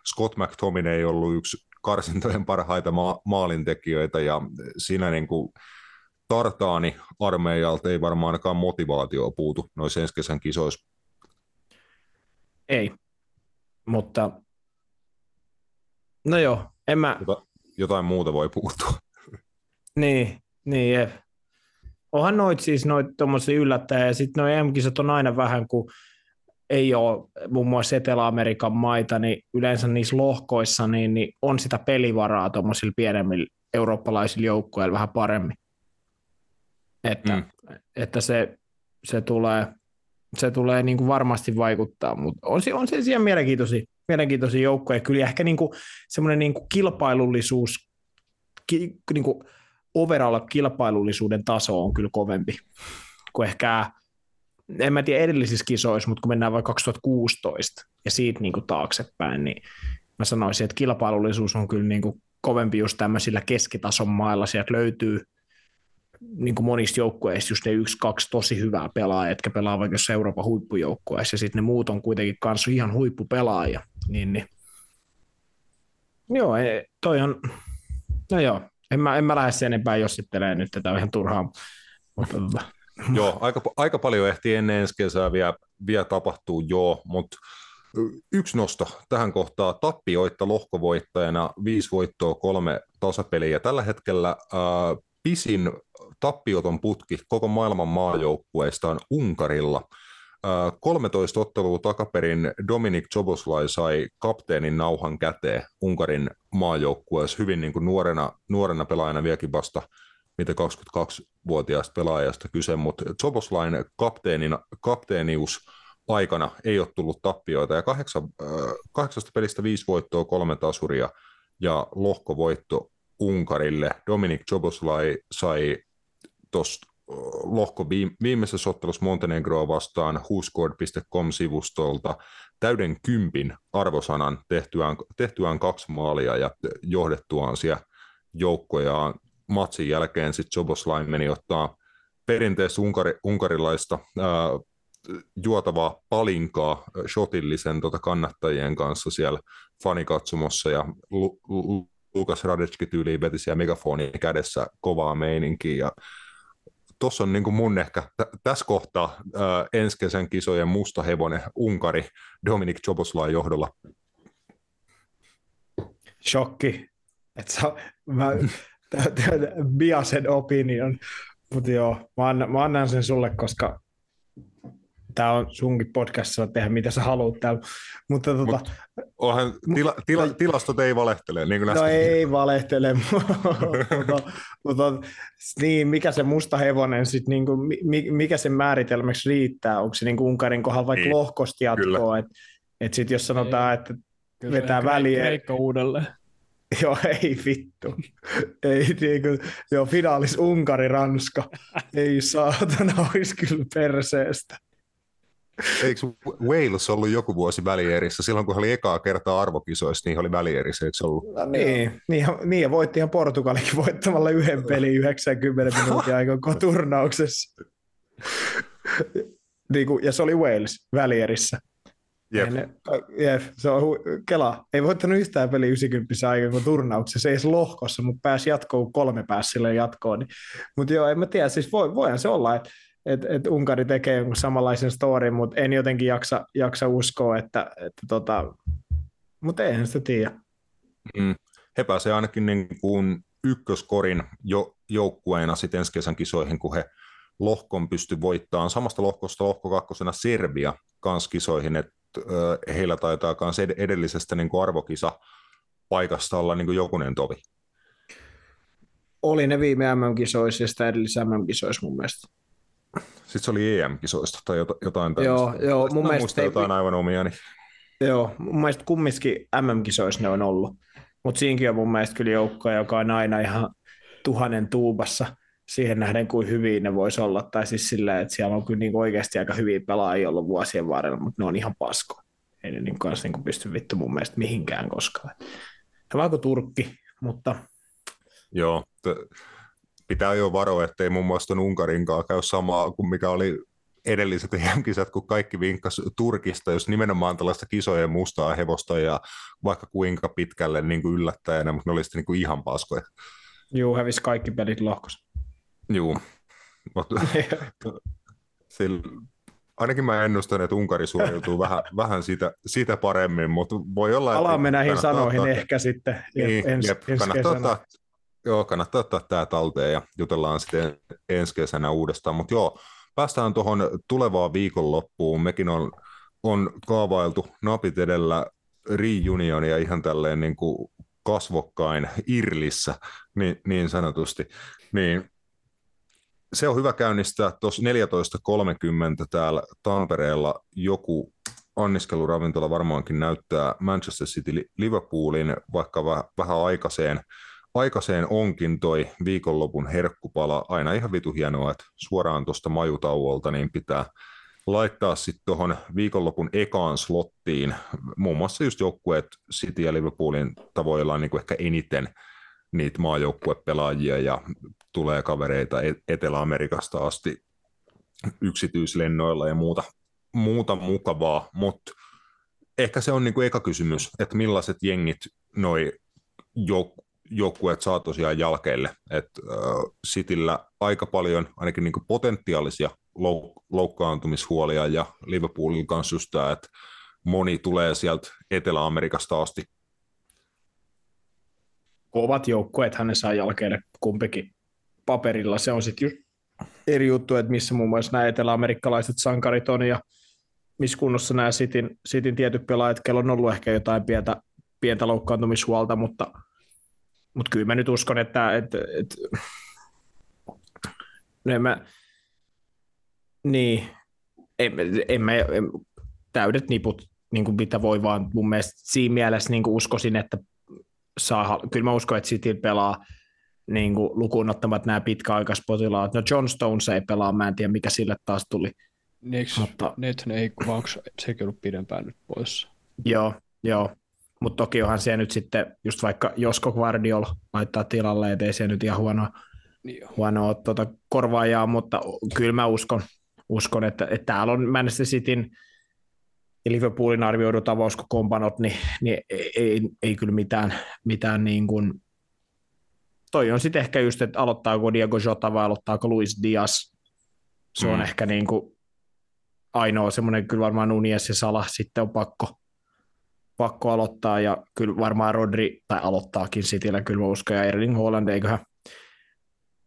Scott McTominay ei ollut yksi karsintojen parhaita ma- maalintekijöitä ja siinä niin kuin tartaani armeijalta ei varmaan ainakaan motivaatio puutu noissa ensi kesän kisoissa.
Ei, mutta no joo, en mä...
Jota, jotain muuta voi puuttua.
Niin, niin jep. Onhan noit siis noit tuommoisia yllättäjä, ja sitten noin EM-kisat on aina vähän, kun ei ole muun muassa Etelä-Amerikan maita, niin yleensä niissä lohkoissa niin, niin on sitä pelivaraa tuommoisilla pienemmillä eurooppalaisilla joukkueilla vähän paremmin. Että, mm. että se, se tulee, se tulee niin kuin varmasti vaikuttaa, mutta on, on se siellä mielenkiintoisia, mielenkiintoisia joukkoja. Kyllä ehkä niin kuin semmoinen niin kuin kilpailullisuus, ki, niin kuin overall kilpailullisuuden taso on kyllä kovempi kuin ehkä, en mä tiedä edellisissä kisoissa, mutta kun mennään vaikka 2016 ja siitä niin kuin taaksepäin, niin mä sanoisin, että kilpailullisuus on kyllä niin kuin kovempi just tämmöisillä keskitason mailla. Sieltä löytyy niin kuin monista joukkueista just ne yksi, kaksi tosi hyvää pelaajaa, jotka pelaa vaikka jossain Euroopan huippujoukkueessa, ja sitten ne muut on kuitenkin kanssa ihan huippupelaajia. Niin, niin. Joo, ei, toi on, no joo, en mä, en mä lähde sen enempää jossittelemaan nyt tätä ihan turhaan. Mutta, tota.
joo, aika, aika paljon ehtii ennen ensi kesää vielä, vielä tapahtuu, joo, mutta yksi nosto tähän kohtaan. Tappioitta lohkovoittajana, viisi voittoa, kolme tasapeliä. Tällä hetkellä ää, pisin tappioton putki koko maailman maajoukkueista on Unkarilla. 13 ottelua takaperin Dominik Joboslai sai kapteenin nauhan käteen Unkarin maajoukkueessa hyvin niin kuin nuorena, nuorena pelaajana vieläkin vasta mitä 22-vuotiaasta pelaajasta kyse, mutta Joboslain kapteenin, kapteenius aikana ei ole tullut tappioita ja kahdeksan, kahdeksasta pelistä viisi voittoa, kolme tasuria ja lohkovoitto Unkarille. Dominik Joboslai sai tuosta lohko viimeisessä ottelussa Montenegroa vastaan whoscored.com-sivustolta täyden kympin arvosanan tehtyään, tehtyään kaksi maalia ja johdettuaan siellä joukkojaan. Matsin jälkeen sitten Joboslain meni ottaa perinteistä unkari, unkarilaista ää, juotavaa palinkaa shotillisen tota kannattajien kanssa siellä fanikatsomossa ja Lu, Lu, Lukas Radetski tyyliin veti siellä megafoni kädessä kovaa meininkiä ja tuossa on niin mun ehkä t- tässä kohtaa ensi kesän kisojen musta hevonen Unkari Dominik Joboslai johdolla.
Shokki. että saa, mä, biasen opinion, mutta joo, mä annan, mä annan sen sulle, koska tämä on sunkin podcast, saa tehdä mitä sä haluat täällä. Mutta tota, Mut
onhan, tila, tila, tilastot ei valehtele, niin kuin
No ei valehtele, mutta, mutta niin, mikä se musta hevonen sitten, niin kuin, mikä sen määritelmäksi riittää, onko se niin kuin Unkarin kohdalla vaikka niin, lohkosti jatkoa, että et sitten jos sanotaan, ei. että Kyllä vetää väliä.
Kreikka uudelleen.
Joo, ei vittu. ei niin kuin, joo, finaalis Unkari-Ranska. ei saatana, olisi kyllä perseestä.
Eikö Wales ollut joku vuosi välierissä? Silloin kun oli ekaa kertaa arvokisoissa, niin oli välierissä, eikö ollut?
No, niin, niin, niin, ja voitti ihan Portugalikin voittamalla yhden pelin 90 minuutin aikaa turnauksessa. niin kuin, ja se oli Wales välierissä.
Jep.
Ne, jep, se on hu- Kela. Ei voittanut yhtään peli 90 aikaa kuin turnauksessa, ei edes lohkossa, mutta pääsi jatkoon, kolme pääsi sille jatkoon. Niin. Mutta joo, en mä tiedä, siis voi, voihan se olla, että että et Unkari tekee jonkun samanlaisen storin, mutta en jotenkin jaksa, jaksa uskoa, että, että tota, mutta eihän sitä tiedä.
Mm. He pääsevät ainakin niin kuin ykköskorin jo, joukkueena sitten ensi kesän kisoihin, kun he lohkon pysty voittamaan. Samasta lohkosta lohko kakkosena Serbia kans kisoihin, että äh, heillä taitaa myös edellisestä niin kuin arvokisa paikasta olla niin kuin jokunen tovi.
Oli ne viime MM-kisoissa ja sitä edellisessä MM-kisoissa mun mielestä.
Sitten se oli EM-kisoista tai jotain
tällaista. Joo, joo mun
mielestä... jotain aivan omia. Niin...
Joo, mun mielestä kumminkin MM-kisoissa ne on ollut. Mutta siinäkin on mun mielestä kyllä joukkoja, joka on aina ihan tuhannen tuubassa siihen nähden, kuin hyvin ne voisi olla. Tai siis sillä, että siellä on kyllä niin oikeasti aika hyviä pelaajia ollut vuosien varrella, mutta ne on ihan pasko. Ei ne niin kanssa niin pysty vittu mun mielestä mihinkään koskaan. Ja vaikka Turkki, mutta
Joo, t- pitää jo varoa, ettei muun muassa Unkarinkaan käy samaa kuin mikä oli edelliset EM-kisat, kun kaikki vinkkas Turkista, jos nimenomaan tällaista kisojen mustaa hevosta ja vaikka kuinka pitkälle niin kuin yllättäjänä, mutta ne oli sitten niin kuin ihan paskoja.
juu, hävisi kaikki pelit lohkossa.
Juu, mutta sillä, ainakin mä ennustan, että Unkari suoriutuu vähän, vähän siitä, siitä paremmin, mutta voi olla, että
Palaamme näihin sanoihin
ottaa-
ehkä sitten
niin,
ens,
jep,
ensi
kannattaa,
kesänä.
ottaa, joo, kannattaa ottaa tämä talteen ja jutellaan sitten ensi kesänä uudestaan. Mutta joo, päästään tuohon tulevaan viikonloppuun. Mekin on, on kaavailtu napit edellä reunionia ihan tälleen niin kuin kasvokkain Irlissä, niin, niin sanotusti. Niin se on hyvä käynnistää tuossa 14.30 täällä Tampereella joku anniskeluravintola varmaankin näyttää Manchester City Liverpoolin, vaikka väh, vähän aikaiseen, aikaiseen onkin toi viikonlopun herkkupala. Aina ihan vitu hienoa, että suoraan tuosta majutauolta niin pitää laittaa sitten tuohon viikonlopun ekaan slottiin. Muun muassa just joukkueet City ja Liverpoolin tavoillaan niin kuin ehkä eniten niitä maajoukkuepelaajia ja tulee kavereita E- Etelä-Amerikasta asti yksityislennoilla ja muuta, muuta mukavaa, mutta ehkä se on niinku eka kysymys, että millaiset jengit noi jouk- joukkueet saa tosiaan jälkeelle. että äh, Cityllä aika paljon ainakin niinku potentiaalisia louk- loukkaantumishuolia ja Liverpoolin kanssa just tää, että moni tulee sieltä Etelä-Amerikasta asti.
Kovat joukkueet ne saa jälkeen kumpikin paperilla. Se on sitten eri juttu, että missä muun muassa nämä eteläamerikkalaiset sankarit on ja missä kunnossa nämä Cityn, Cityn tietyt pelaajat, kello on ollut ehkä jotain pientä, pientä loukkaantumishuolta, mutta, mutta kyllä mä nyt uskon, että, että, että no en mä, niin, en, en mä, en, täydet niput, niin kuin mitä voi vaan mun mielestä siinä mielessä niin kuin uskoisin, että saa, kyllä mä uskon, että City pelaa niin kuin lukuun ottamat nämä pitkäaikaispotilaat. No John Stones ei pelaa, mä en tiedä mikä sille taas tuli.
Eiks,
Mutta-
Nathan ei, onko sekin ollut pidempään nyt poissa?
Joo, joo. Mutta toki onhan se nyt sitten, just vaikka Josko Guardiol laittaa tilalle, et ei se nyt ihan huono,
Niin
huonoa tuota korvaajaa, mutta kyllä mä uskon, uskon että, että täällä on Manchester Cityn ja Liverpoolin arvioidut avauskokompanot, niin, niin ei, ei, ei, kyllä mitään, mitään niin kuin, toi on sitten ehkä just, että aloittaako Diego Jota vai aloittaako Luis Diaz. Se on
Mm.
ehkä niin kuin ainoa semmoinen, kyllä varmaan Nunez ja Salah sitten on pakko, pakko aloittaa ja kyllä varmaan Rodri, tai aloittaakin Cityllä kyllä uskon, ja Erling Haaland, eiköhän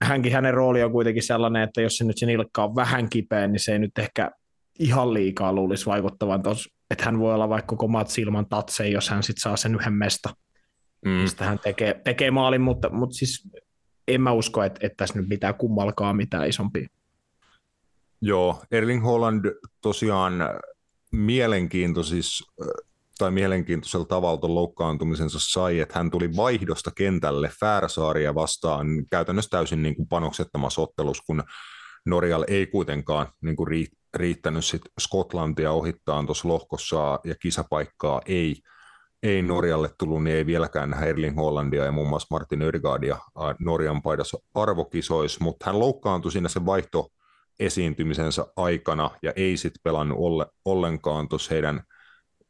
hänkin hänen rooli on kuitenkin sellainen, että jos se nyt se nilkka on vähän kipeä, niin se ei nyt ehkä ihan liikaa luulisi vaikuttavan tos, että hän voi olla vaikka koko matsi ilman tatseja, jos hän sitten saa sen yhden mesta,
Mm.
mistä hän tekee, tekee maalin, mutta, mutta siis en mä usko, että, että tässä nyt pitää kummalkaan mitään isompia.
Joo, Erling Holland tosiaan mielenkiintoisis, tai mielenkiintoisella tavalla loukkaantumisensa sai, että hän tuli vaihdosta kentälle Färsaaria vastaan käytännössä täysin niin kuin panoksettomassa ottelussa, kun Norjalla ei kuitenkaan niin kuin riittänyt sit Skotlantia ohittaa tuossa lohkossa ja kisapaikkaa ei, ei Norjalle tullut, niin ei vieläkään nähdä Erling Hollandia ja muun muassa Martin Ödegaardia ää, Norjan paidassa arvokisoissa, mutta hän loukkaantui siinä se vaihto esiintymisensä aikana ja ei sitten pelannut olle, ollenkaan tuossa heidän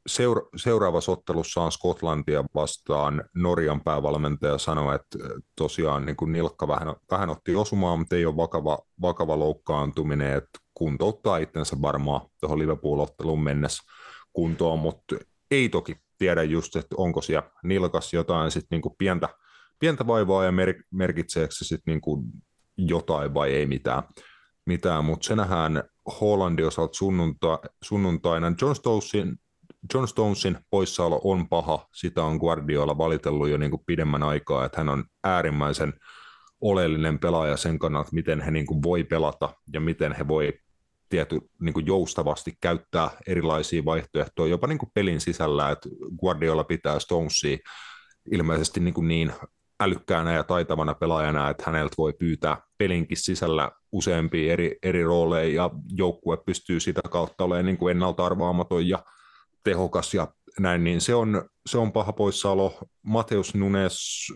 seura- seuraavassa ottelussaan Skotlantia vastaan Norjan päävalmentaja sanoi, että tosiaan niin kuin nilkka vähän, vähän otti osumaan, mutta ei ole vakava, vakava loukkaantuminen, että kuntouttaa itsensä varmaan tuohon Liverpool-otteluun mennessä kuntoon, mutta ei toki tiedä just, että onko siellä nilkas jotain sit niin kuin pientä, pientä vaivaa ja mer- merkitseekö se sitten niin kuin jotain vai ei mitään mitään, mutta se nähdään Hollandin osalta sunnunta, sunnuntaina. John Stonesin, John Stonesin poissaolo on paha, sitä on Guardiola valitellut jo niin kuin pidemmän aikaa, että hän on äärimmäisen oleellinen pelaaja sen kannalta, miten he niin kuin voi pelata ja miten he voi tiety, niin kuin joustavasti käyttää erilaisia vaihtoehtoja jopa niin kuin pelin sisällä, että Guardiola pitää Stonesia ilmeisesti niin, kuin niin älykkäänä ja taitavana pelaajana, että häneltä voi pyytää pelinkin sisällä useampia eri, eri rooleja ja joukkue pystyy sitä kautta olemaan niin kuin ennalta arvaamaton ja tehokas ja näin, niin se on, se on paha poissaolo. Mateus Nunes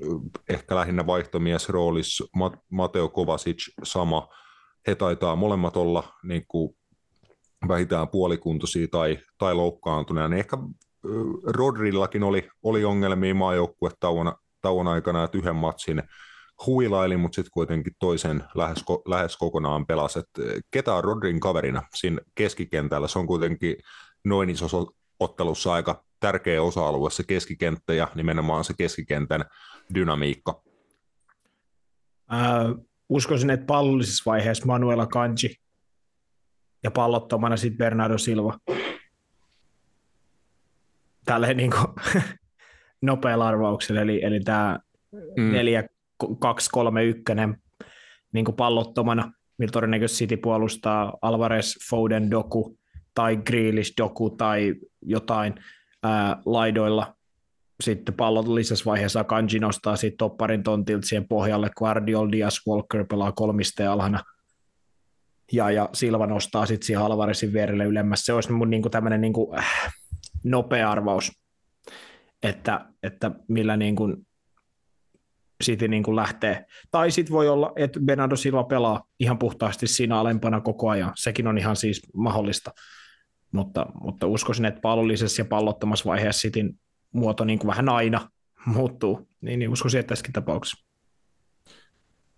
ehkä lähinnä vaihtomies roolissa, Mateo Kovacic sama. He taitaa molemmat olla niin kuin vähintään puolikuntoisia tai, tai loukkaantuneena. Niin ehkä Rodrillakin oli, oli ongelmia maajoukkuetauon tauon aikana, että yhden matsin huilaili, mutta sitten kuitenkin toisen lähes, lähes kokonaan pelasi. Et ketä on Rodrin kaverina siinä keskikentällä? Se on kuitenkin noin iso ottelussa aika tärkeä osa-alue se keskikenttä ja nimenomaan se keskikentän dynamiikka.
Äh, uskoisin, että pallollisessa vaiheessa Manuela Kanji ja pallottomana sitten Bernardo Silva. Tälleen niin kuin nopealla arvauksella, eli, eli tämä mm. 4 2 3 1 niin pallottomana, millä todennäköisesti City puolustaa Alvarez, Foden, Doku tai Grealish, Doku tai jotain ää, laidoilla. Sitten pallot lisässä vaiheessa Kanji nostaa sitten topparin tontilta siihen pohjalle, Guardiol, Diaz, Walker pelaa kolmiste alhana – ja, ja Silva nostaa sitten siihen Alvarezin vierelle ylemmässä. Se olisi mun niinku tämmöinen niinku, äh, nopea arvaus, että, että millä niinku City niinku lähtee. Tai sitten voi olla, että Bernardo Silva pelaa ihan puhtaasti siinä alempana koko ajan. Sekin on ihan siis mahdollista. Mutta, mutta uskoisin, että pallollisessa ja pallottomassa vaiheessa Cityn muoto niin kuin vähän aina muuttuu. Niin, niin uskoisin, että tässäkin tapauksessa.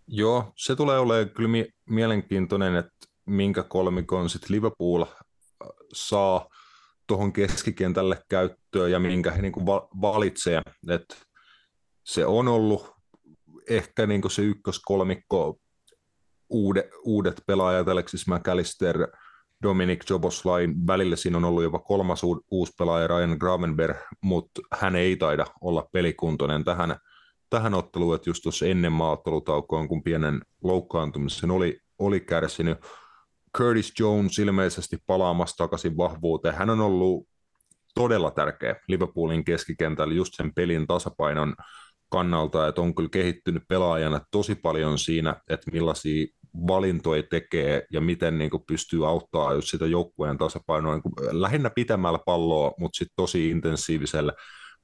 Joo, se tulee olemaan kyllä mi- mielenkiintoinen, että minkä kolmikon sit Liverpool äh, saa tuohon keskikentälle käyttöön ja minkä he niin va- valitsee. Et se on ollut ehkä niin se ykköskolmikko uudet, uudet pelaajat, Alexis McAllister, Dominic Joboslain välillä siinä on ollut jopa kolmas uusi pelaaja Ryan Gravenberg, mutta hän ei taida olla pelikuntoinen tähän tähän otteluun, että just tuossa ennen maattelutaukoon, kun pienen loukkaantumisen oli, oli kärsinyt. Curtis Jones ilmeisesti palaamassa takaisin vahvuuteen. Hän on ollut todella tärkeä Liverpoolin keskikentällä just sen pelin tasapainon kannalta, että on kyllä kehittynyt pelaajana tosi paljon siinä, että millaisia valintoja tekee ja miten niin kuin pystyy auttaa just sitä joukkueen tasapainoa niin kuin lähinnä pitämällä palloa, mutta sitten tosi intensiivisellä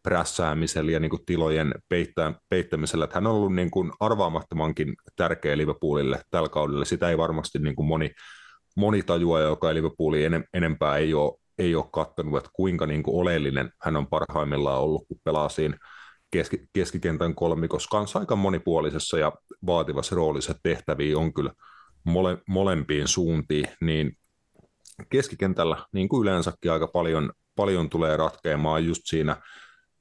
prässäämisellä ja niin kuin tilojen peittää, peittämisellä. Että hän on ollut niin kuin arvaamattomankin tärkeä Liverpoolille tällä kaudella. Sitä ei varmasti niin kuin moni, moni tajua, joka Liverpoolin enem, enempää ei ole, ei ole katsonut, että kuinka niin kuin oleellinen hän on parhaimmillaan ollut, kun pelaa siinä keski, keskikentän kolmikossa kanssa aika monipuolisessa ja vaativassa roolissa tehtäviä on kyllä mole, molempiin suuntiin, niin keskikentällä niin kuin yleensäkin aika paljon, paljon tulee ratkeamaan just siinä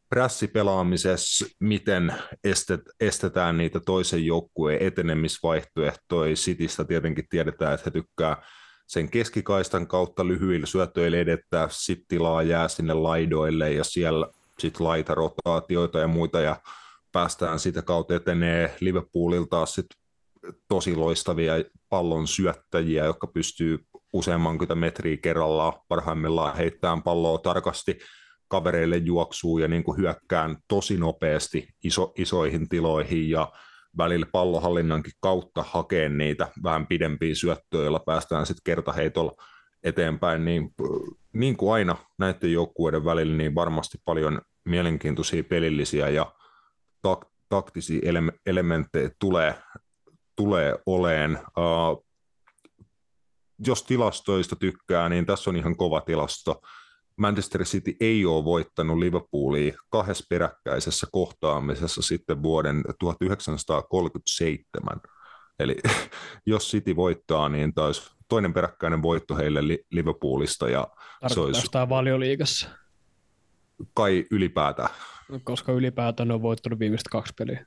prässipelaamisessa, miten estet, estetään niitä toisen joukkueen etenemisvaihtoehtoja. Sitistä tietenkin tiedetään, että he tykkää sen keskikaistan kautta lyhyillä syötöillä edettää, sitten tilaa jää sinne laidoille ja siellä sitten laitarotaatioita ja muita ja päästään sitä kautta etenee Liverpoolilta taas sit tosi loistavia pallon syöttäjiä, jotka pystyy useamman metriä kerrallaan parhaimmillaan heittämään palloa tarkasti kavereille juoksuu ja niin kuin hyökkään tosi nopeasti iso, isoihin tiloihin ja välillä pallohallinnankin kautta hakee niitä vähän pidempiä syöttöjä, joilla päästään sitten kertaheitolla eteenpäin, niin, niin kuin aina näiden joukkueiden välillä, niin varmasti paljon mielenkiintoisia pelillisiä ja tak- taktisia ele- elementtejä tulee, tulee oleen. Uh, jos tilastoista tykkää, niin tässä on ihan kova tilasto. Manchester City ei ole voittanut Liverpoolia kahdessa peräkkäisessä kohtaamisessa sitten vuoden 1937. Eli jos City voittaa, niin taas toinen peräkkäinen voitto heille Liverpoolista. Ja
se olisi... tämä valioliigassa?
Kai ylipäätään.
Koska ylipäätään ne on voittanut viimeiset kaksi peliä.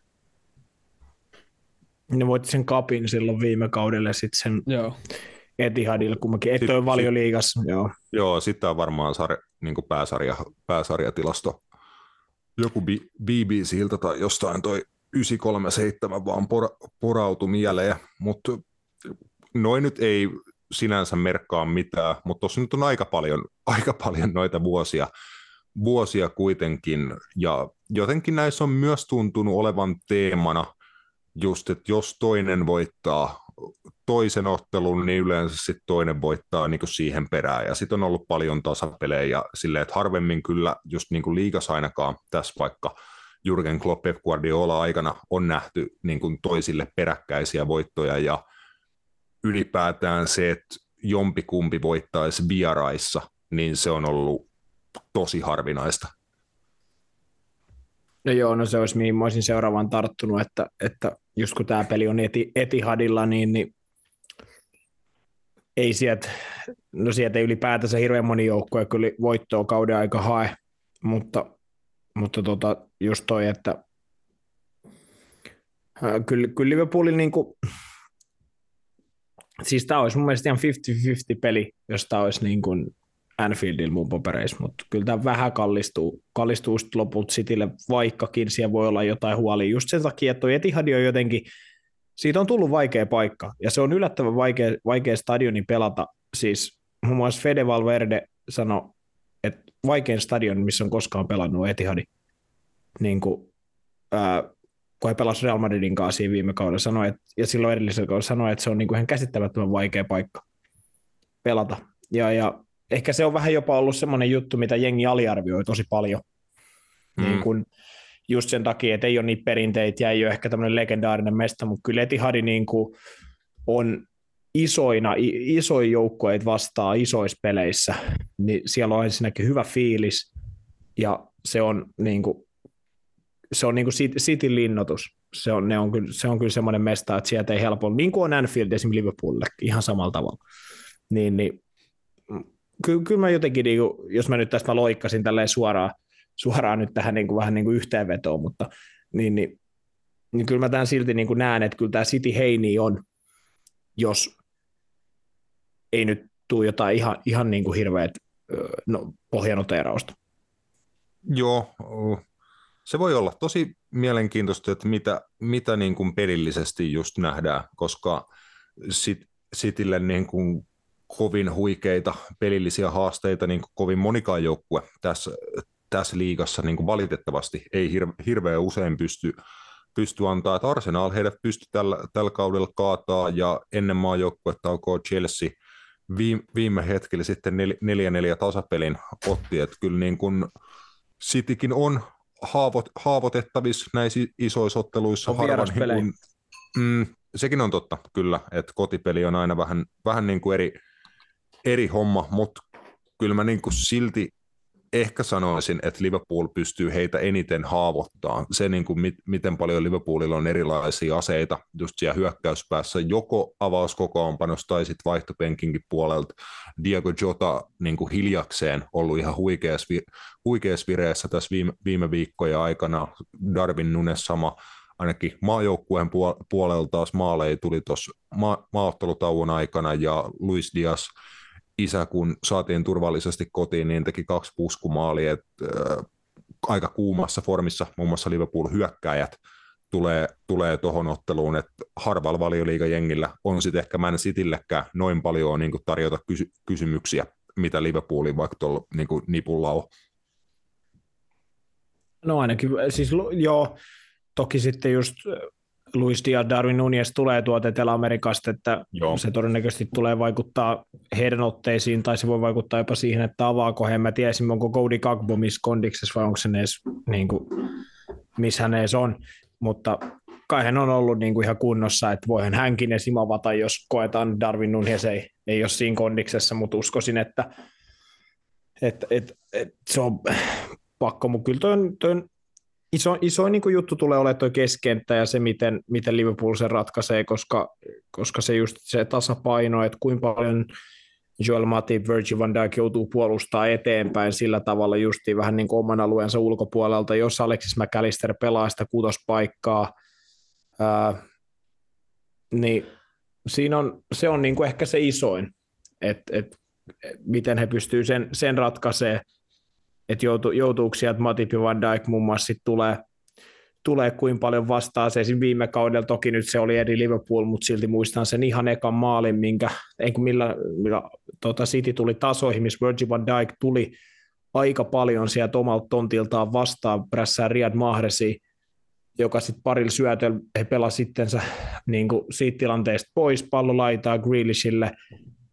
Ne voitti sen kapin silloin viime kaudelle, sitten sen
Joo.
Etihadilla kumminkin, että on valioliigassa. Joo,
joo sitten on varmaan sar, niin pääsarja, pääsarjatilasto. Joku BBCiltä tai jostain toi 937 vaan por, porautui mieleen, mutta noin nyt ei sinänsä merkkaa mitään, mutta tuossa nyt on aika paljon, aika paljon noita vuosia, vuosia kuitenkin, ja jotenkin näissä on myös tuntunut olevan teemana just, että jos toinen voittaa toisen ottelun, niin yleensä sitten toinen voittaa niin kuin siihen perään. Ja sitten on ollut paljon tasapelejä ja silleen, että harvemmin kyllä just niin kuin liigas ainakaan tässä vaikka Jurgen Klopp Pep Guardiola aikana on nähty niin kuin toisille peräkkäisiä voittoja ja ylipäätään se, että jompikumpi voittaisi vieraissa, niin se on ollut tosi harvinaista.
No joo, no se olisi mihin mä olisin seuraavan tarttunut, että, että just kun tämä peli on eti, Etihadilla, niin, niin ei sieltä, no sieltä ei ylipäätänsä hirveän moni joukkue kyllä voittoa kauden aika hae, mutta, mutta tota, just toi, että ää, kyllä, kyllä Liverpoolin niin kuin, siis tämä olisi mun mielestä ihan 50-50 peli, jos tämä olisi niin kuin Anfieldilla mun papereissa, mutta kyllä tämä vähän kallistuu, kallistuu loput Citylle, vaikkakin siellä voi olla jotain huolia just sen takia, että Etihad on jotenkin, siitä on tullut vaikea paikka, ja se on yllättävän vaikea, vaikea stadioni pelata, siis muun muassa Fede Valverde sanoi, että vaikein stadion, missä on koskaan pelannut Etihadi, niin kuin, ää, kun he pelasivat Real Madridin kanssa viime kaudella, sanoi, että, ja silloin edellisellä kaudella sanoi, että se on niin kuin ihan käsittämättömän vaikea paikka pelata. Ja, ja ehkä se on vähän jopa ollut semmoinen juttu, mitä jengi aliarvioi tosi paljon. Mm. Niin kun, just sen takia, että ei ole niitä perinteitä ja ei ole ehkä tämmöinen legendaarinen mesta, mutta kyllä Etihadi niin kuin on isoina, isoja joukkoja vastaa isoissa peleissä, niin siellä on ensinnäkin hyvä fiilis ja se on niin kuin, se on niin kuin City linnoitus. Se on, ne on kyllä, se on kyllä semmoinen mesta, että sieltä ei helpolla, niin kuin on Anfield esimerkiksi Liverpoolille, ihan samalla tavalla. Niin, niin ky, kyllä mä jotenkin, niin kuin, jos mä nyt tästä loikkasin tälleen suoraan, suoraan nyt tähän niin kuin, vähän niin kuin yhteenvetoon, mutta niin, niin, niin kyllä mä tämän silti niin kuin näen, että kyllä tämä City Heini on, jos ei nyt tule jotain ihan, ihan niin kuin hirveät no, pohjanoteerausta.
Joo, se voi olla tosi mielenkiintoista, että mitä, mitä niin kuin pelillisesti just nähdään, koska sit, Citylle niin kuin kovin huikeita pelillisiä haasteita, niin kuin kovin monikaan joukkue tässä, tässä liigassa niin kuin valitettavasti ei hir- hirveän usein pysty, pysty antaa, että Arsenal heidät pysty tällä, tällä kaudella kaataa ja ennen maajoukkuetta onko Chelsea viime hetkellä sitten 4-4 tasapelin otti, että kyllä niin kuin Citykin on haavot, haavoitettavissa näissä isoissa otteluissa.
On harvan, kuin,
mm, sekin on totta, kyllä, että kotipeli on aina vähän, vähän niin kuin eri, eri homma, mutta kyllä mä niin kuin silti ehkä sanoisin, että Liverpool pystyy heitä eniten haavoittamaan. Se, niin kuin mit, miten paljon Liverpoolilla on erilaisia aseita just siellä hyökkäyspäässä, joko avauskokoonpanosta tai sitten vaihtopenkinkin puolelta. Diego Jota niin kuin hiljakseen ollut ihan huikeassa, huikeassa vireessä tässä viime, viime viikkojen aikana. Darwin Nunes sama, ainakin maajoukkueen puolelta taas maaleja tuli tuossa ma- maaottelutauon aikana ja Luis Diaz – isä, kun saatiin turvallisesti kotiin, niin teki kaksi puskumaalia, että äh, aika kuumassa formissa muun muassa Liverpool-hyökkäjät tulee, tulee tuohon otteluun, että harvalla valioliigajengillä on sitten ehkä Man Cityllekään noin paljon niin tarjota kysy- kysymyksiä, mitä Liverpoolin vaikka tuolla niin nipulla on.
No ainakin, siis joo, toki sitten just Luis Diaz Darwin Nunez tulee tuolta Etelä-Amerikasta, että Joo. se todennäköisesti tulee vaikuttaa heidän otteisiin, tai se voi vaikuttaa jopa siihen, että avaako he. Mä tiedä, onko Cody Gagbo missä kondiksessa vai onko se edes, niin kuin, missä hän edes on, mutta kai hän on ollut niin kuin ihan kunnossa, että voihan hänkin esim. avata, jos koetaan Darwin Nunez ei, ei ole siinä kondiksessa, mutta uskoisin, että, että, että, että se on pakko, mutta kyllä toi on, toi on iso, iso niin kuin juttu tulee olemaan tuo keskenttä ja se, miten, miten Liverpool sen ratkaisee, koska, koska se just se tasapaino, että kuinka paljon Joel Matip, Virgil van Dijk joutuu puolustaa eteenpäin sillä tavalla justiin vähän niin kuin oman alueensa ulkopuolelta, jos Alexis McAllister pelaa sitä kutospaikkaa, ää, niin siinä on, se on niin kuin ehkä se isoin, että et, miten he pystyvät sen, sen ratkaisemaan, että joutu, joutuuko sieltä Matip ja Van Dijk muun muassa sit tulee, tulee kuin paljon vastaan. Se viime kaudella, toki nyt se oli eri Liverpool, mutta silti muistan sen ihan ekan maalin, minkä, ei kun millä, millä tota City tuli tasoihin, missä Virgil van Dijk tuli aika paljon sieltä omalta tontiltaan vastaan prässää Riyad Mahresi, joka sitten parilla syötöllä he pelasivat sittensä niin siitä tilanteesta pois, pallo laitaa Grealishille,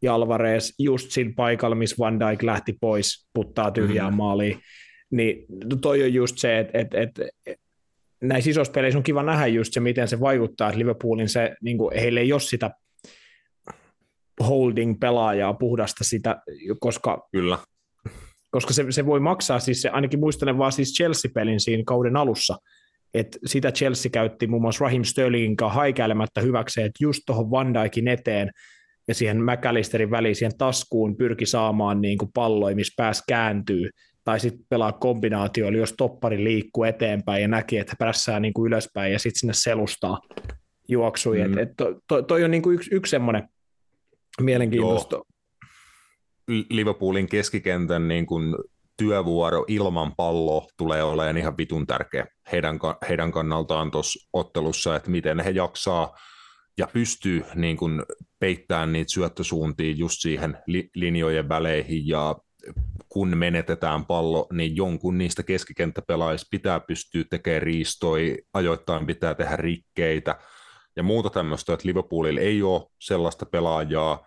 ja Alvarez just siinä paikalla, missä Van Dijk lähti pois, puttaa tyhjään mm. maaliin. Niin toi on just se, että et, et, näissä isoissa peleissä on kiva nähdä just se, miten se vaikuttaa, että Liverpoolin se, niin kuin, heille ei ole sitä holding-pelaajaa, puhdasta sitä, koska,
Kyllä.
koska se, se voi maksaa, siis se, ainakin muistelen vaan siis Chelsea-pelin siinä kauden alussa, että sitä Chelsea käytti muun muassa Raheem Sterlingin kanssa haikailemättä hyväkseen, että just tuohon Van Dijkin eteen ja siihen McAllisterin väliin, siihen taskuun pyrki saamaan niin kuin palloja, missä pääs kääntyy, tai sitten pelaa kombinaatio, eli jos toppari liikkuu eteenpäin ja näki, että prässää niin kuin ylöspäin ja sitten sinne selustaa juoksui. Mm. Et, et to, to, toi on niin kuin yksi, yksi semmoinen mielenkiintoista. Joo.
Liverpoolin keskikentän niin kuin työvuoro ilman palloa tulee olemaan ihan vitun tärkeä heidän, heidän kannaltaan tuossa ottelussa, että miten he jaksaa ja pystyy niin kuin peittämään niitä syöttösuuntia just siihen li- linjojen väleihin ja kun menetetään pallo, niin jonkun niistä keskikenttäpelaajista pitää pystyä tekemään riistoi, ajoittain pitää tehdä rikkeitä ja muuta tämmöistä, että Liverpoolilla ei ole sellaista pelaajaa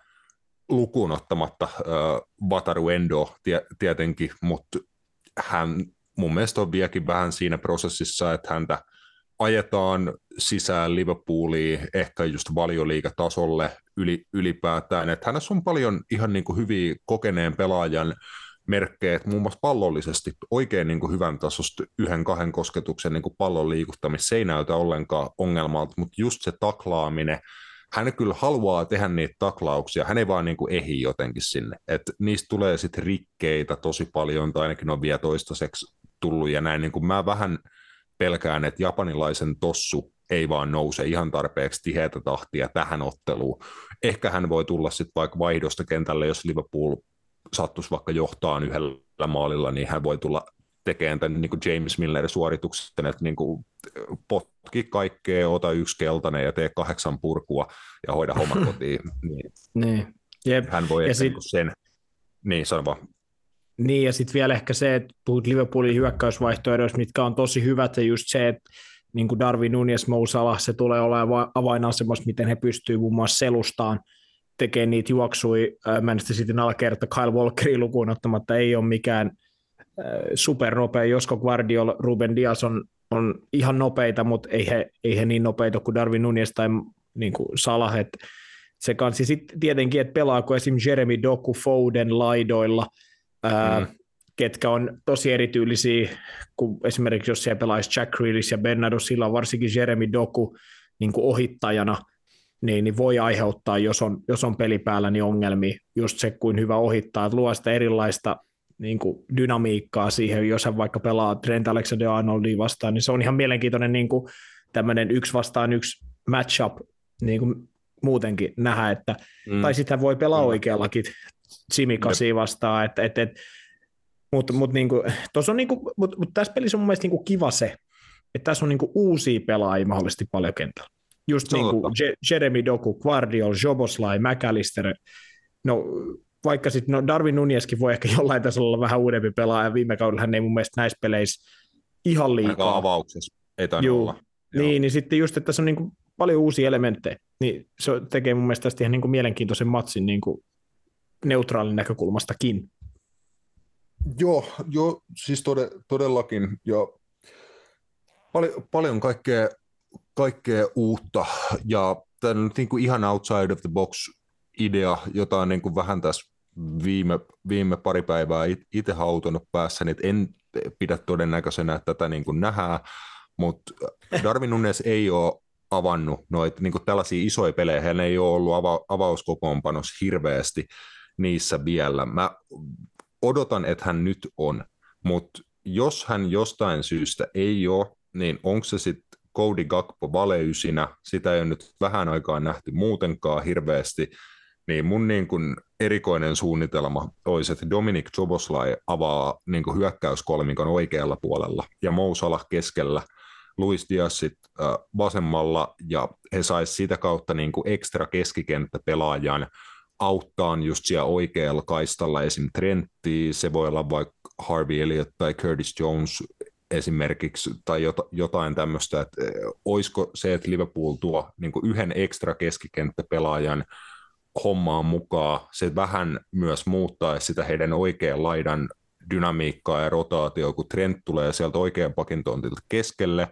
lukuun ottamatta äh, Vataru Endo tie, tietenkin, mutta hän mun mielestä on vieläkin vähän siinä prosessissa, että häntä ajetaan sisään Liverpooliin ehkä just valioliigatasolle yli, ylipäätään, että hänessä on paljon ihan niin kuin hyviä kokeneen pelaajan merkkejä, että muun muassa pallollisesti oikein niin kuin hyvän tasosta yhden kahden kosketuksen niin kuin pallon liikuttamista, se ei näytä ollenkaan ongelmalta, mutta just se taklaaminen, hän kyllä haluaa tehdä niitä taklauksia, hän ei vaan niin kuin ehi jotenkin sinne, että niistä tulee sitten rikkeitä tosi paljon, tai ainakin on vielä toistaiseksi tullut, ja näin niin kuin mä vähän pelkään, että japanilaisen tossu ei vaan nouse ihan tarpeeksi tiheätä tahtia tähän otteluun. Ehkä hän voi tulla sitten vaikka vaihdosta kentälle, jos Liverpool sattuisi vaikka johtaan yhdellä maalilla, niin hän voi tulla tekemään tämän niin kuin James Miller-suorituksen, että niin kuin potki kaikkea, ota yksi keltainen ja tee kahdeksan purkua ja hoida homma kotiin. Niin
niin. Jep.
Hän voi
ja
sit... Niin sen, niin sano vaan.
Niin, ja sitten vielä ehkä se, että puhut Liverpoolin hyökkäysvaihtoehdoista, mitkä on tosi hyvät, ja just se, että niin kuin Darwin Nunes Mousala, se tulee olemaan avainasemassa, miten he pystyvät muun muassa selustaan tekemään niitä juoksui. Manchester Cityn alakerta Kyle Walkerin lukuun ottamatta ei ole mikään supernopea. Josko Guardiol, Ruben Dias on, on ihan nopeita, mutta ei he, ei he niin nopeita kuin Darwin Nunes tai niin kuin Salah. Se kansi sitten tietenkin, että pelaako esim. Jeremy Doku Foden laidoilla, ää, mm. ketkä on tosi erityylisiä, kun esimerkiksi jos siellä pelaisi Jack Grealish ja Bernardo Silva, varsinkin Jeremy Doku niin kuin ohittajana – niin, niin voi aiheuttaa, jos on, jos on peli päällä, niin ongelmia. Just se, kuin hyvä ohittaa, että luo sitä erilaista niin kuin dynamiikkaa siihen, jos hän vaikka pelaa Trent Alexander-Arnoldia vastaan, niin se on ihan mielenkiintoinen niin kuin tämmöinen yksi vastaan yksi matchup niin kuin muutenkin nähdä, että, mm. tai sitten voi pelaa mm. oikeallakin Simikasi vastaan, että, että, että mutta mut, niinku, on niinku, mut, mut tässä pelissä on mun mielestä niinku kiva se, että tässä on niinku uusia pelaajia mahdollisesti paljon kentällä. Just niin kuin Jeremy Doku, Guardiol, Joboslai, McAllister, no vaikka sitten no Darwin Nunieskin voi ehkä jollain tasolla olla vähän uudempi pelaaja, viime kaudella hän ei mun mielestä näissä peleissä ihan liikaa. Aika
avauksessa, ei Juu. olla.
Niin, niin sitten just, että tässä on niin kuin paljon uusia elementtejä, niin se tekee mun mielestä tästä ihan niin kuin mielenkiintoisen matsin niin kuin neutraalin näkökulmastakin.
Joo, joo siis tode, todellakin. Ja paljon, paljon kaikkea kaikkea uutta ja tämä on niin kuin ihan outside of the box idea, jota on niin kuin vähän tässä viime, viime pari päivää itse hautunut päässä, niin en pidä todennäköisenä, että tätä niin kuin nähdään, mutta Darwin Nunes ei ole avannut noita niin tällaisia isoja pelejä, hän ei ole ollut ava, avauskokoonpanossa hirveästi niissä vielä. Mä odotan, että hän nyt on, mutta jos hän jostain syystä ei ole, niin onko se sitten Cody Gakpo valeysinä, sitä ei ole nyt vähän aikaa nähty muutenkaan hirveästi, niin mun niin kuin erikoinen suunnitelma olisi, että Dominic Joboslai avaa niin hyökkäyskolmikon oikealla puolella ja Mousala keskellä, Luis Diasit vasemmalla ja he saisivat sitä kautta niin kuin ekstra keskikenttäpelaajan auttaa just siellä oikealla kaistalla esim. Trentti, se voi olla vaikka Harvey Elliott tai Curtis Jones esimerkiksi tai jotain tämmöistä, että olisiko se, että Liverpool tuo niin yhden ekstra keskikenttäpelaajan hommaan mukaan, se vähän myös muuttaa sitä heidän oikean laidan dynamiikkaa ja rotaatio, kun Trent tulee sieltä oikean pakin tontilta keskelle,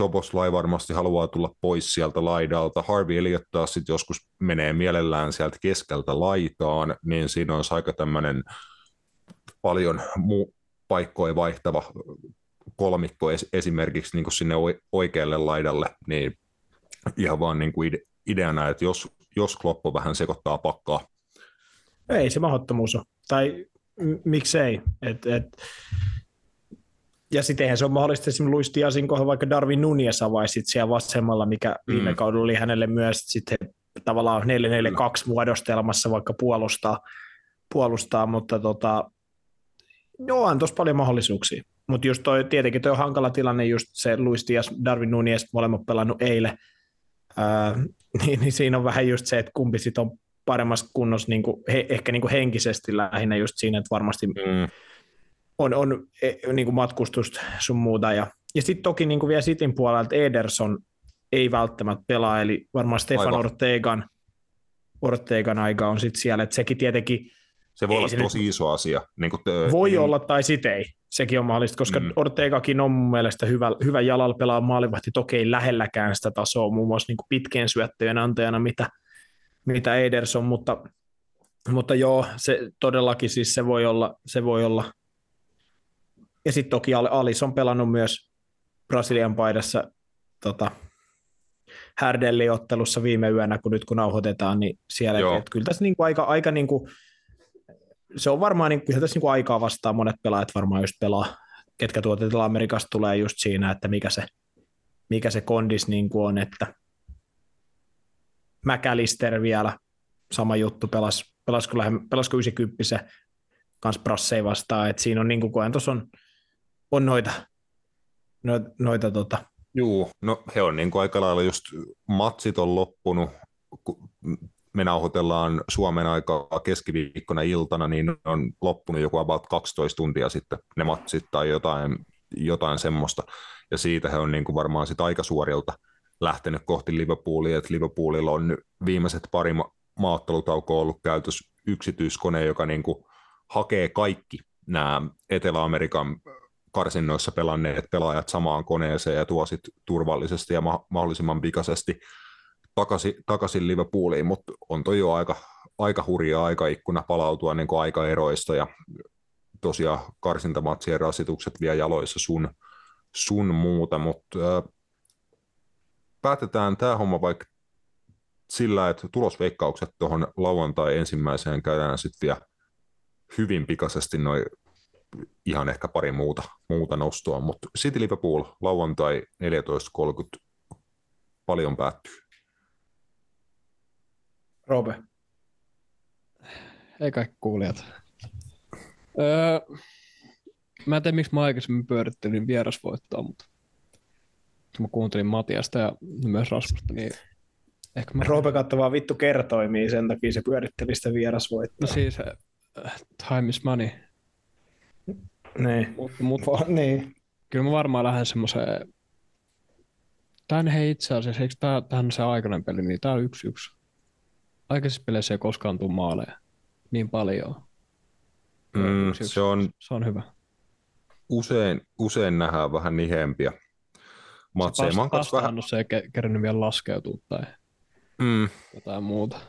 Joboslai varmasti haluaa tulla pois sieltä laidalta, Harvey Elliott taas sitten joskus menee mielellään sieltä keskeltä laitaan, niin siinä on aika tämmöinen paljon muu paikkoja vaihtava kolmikko es, esimerkiksi niin kuin sinne oikealle laidalle, niin ihan vaan niin kuin ideana, että jos, jos Kloppo vähän sekoittaa pakkaa.
Ei se mahdottomuus ole. Tai miksei. Et, et, ja sittenhän se on mahdollista esimerkiksi Luis Diasin kohdalla vaikka Darwin Nunez avaisi siellä vasemmalla, mikä mm. viime kaudella oli hänelle myös sitten tavallaan 4-4-2 muodostelmassa vaikka puolustaa, puolustaa mutta tota, joo, on tuossa paljon mahdollisuuksia. Mutta just toi, tietenkin toi on hankala tilanne, just se Luis Diaz, Darwin Nunez, molemmat pelannut eilen, ää, niin, niin, siinä on vähän just se, että kumpi sit on paremmassa kunnossa niin kuin, he, ehkä niin kuin henkisesti lähinnä just siinä, että varmasti mm on, on e, niin kuin matkustusta sun muuta. Ja, ja sitten toki niin kuin vielä Sitin puolelta Ederson ei välttämättä pelaa, eli varmaan Stefan Aivan. Ortegan, Ortegan aika on sitten siellä, että sekin tietenkin...
Se voi olla tosi nyt, iso asia. Niin kuin
voi niin... olla tai sitten ei. Sekin on mahdollista, koska mm. Ortegakin on mun mielestä hyvä, hyvä jalalla pelaa maalivahti, toki ei lähelläkään sitä tasoa, muun muassa niin kuin pitkien syöttöjen antajana, mitä, mitä Ederson, mutta, mutta joo, se todellakin siis se voi olla, se voi olla. Ja sitten toki Alis on pelannut myös Brasilian paidassa tota, Härdelli-ottelussa viime yönä, kun nyt kun nauhoitetaan, niin siellä, että kyllä tässä niinku aika, aika niinku, se on varmaan, niin, kyllä tässä niinku aikaa vastaan monet pelaajat varmaan just pelaa, ketkä tuotetaan Amerikasta tulee just siinä, että mikä se, mikä se kondis niinku on, että McAllister vielä, sama juttu, pelas, pelasko, pelasko 90 kans Brassei vastaan, että siinä on niin kuin tuossa on on noita, noita, noita tota.
Juu, no he on niin kuin aika lailla just matsit on loppunut, kun me nauhoitellaan Suomen aikaa keskiviikkona iltana, niin on loppunut joku about 12 tuntia sitten ne matsit tai jotain, jotain semmoista. Ja siitä he on niin kuin varmaan sit aika suorilta lähtenyt kohti Liverpoolia, että Liverpoolilla on viimeiset pari ma- maattelutaukoa ollut käytös yksityiskone, joka niin kuin hakee kaikki nämä Etelä-Amerikan karsinnoissa pelanneet pelaajat samaan koneeseen ja tuo sit turvallisesti ja ma- mahdollisimman pikaisesti takaisin, takaisin Liverpooliin, mutta on toi jo aika, aika hurja aikaikkuna palautua niin aikaeroista ja tosiaan karsintamatsien rasitukset vie jaloissa sun, sun muuta, mutta äh, päätetään tämä homma vaikka sillä, että tulosveikkaukset tuohon lauantai ensimmäiseen käydään sitten vielä hyvin pikaisesti noin ihan ehkä pari muuta, muuta nostoa, mutta City Liverpool lauantai 14.30 paljon päättyy.
Robe.
Ei kaikki kuulijat. Öö, mä en tiedä, miksi mä aikaisemmin pyörittelin vierasvoittoa, mutta mä kuuntelin Matiasta ja myös Rasmusta, niin
ehkä mä... Roope katsoi vaan vittu kertoimia, sen takia se pyöritteli sitä vierasvoittoa.
No siis, uh, time is money.
Niin.
Mut, mut, niin. Kyllä mä varmaan lähden semmoiseen... Tän hei itse asiassa, eikö tää, tää on se aikainen peli, niin tää on yksi yksi. Aikaisissa peleissä ei koskaan tule maaleja niin paljon.
Mm, yksi, yksi. Se, on,
se on hyvä.
Usein, usein nähdään vähän nihempiä matseja. Se
vasta, vähän... se ei kerännyt vielä laskeutua tai mm. jotain muuta.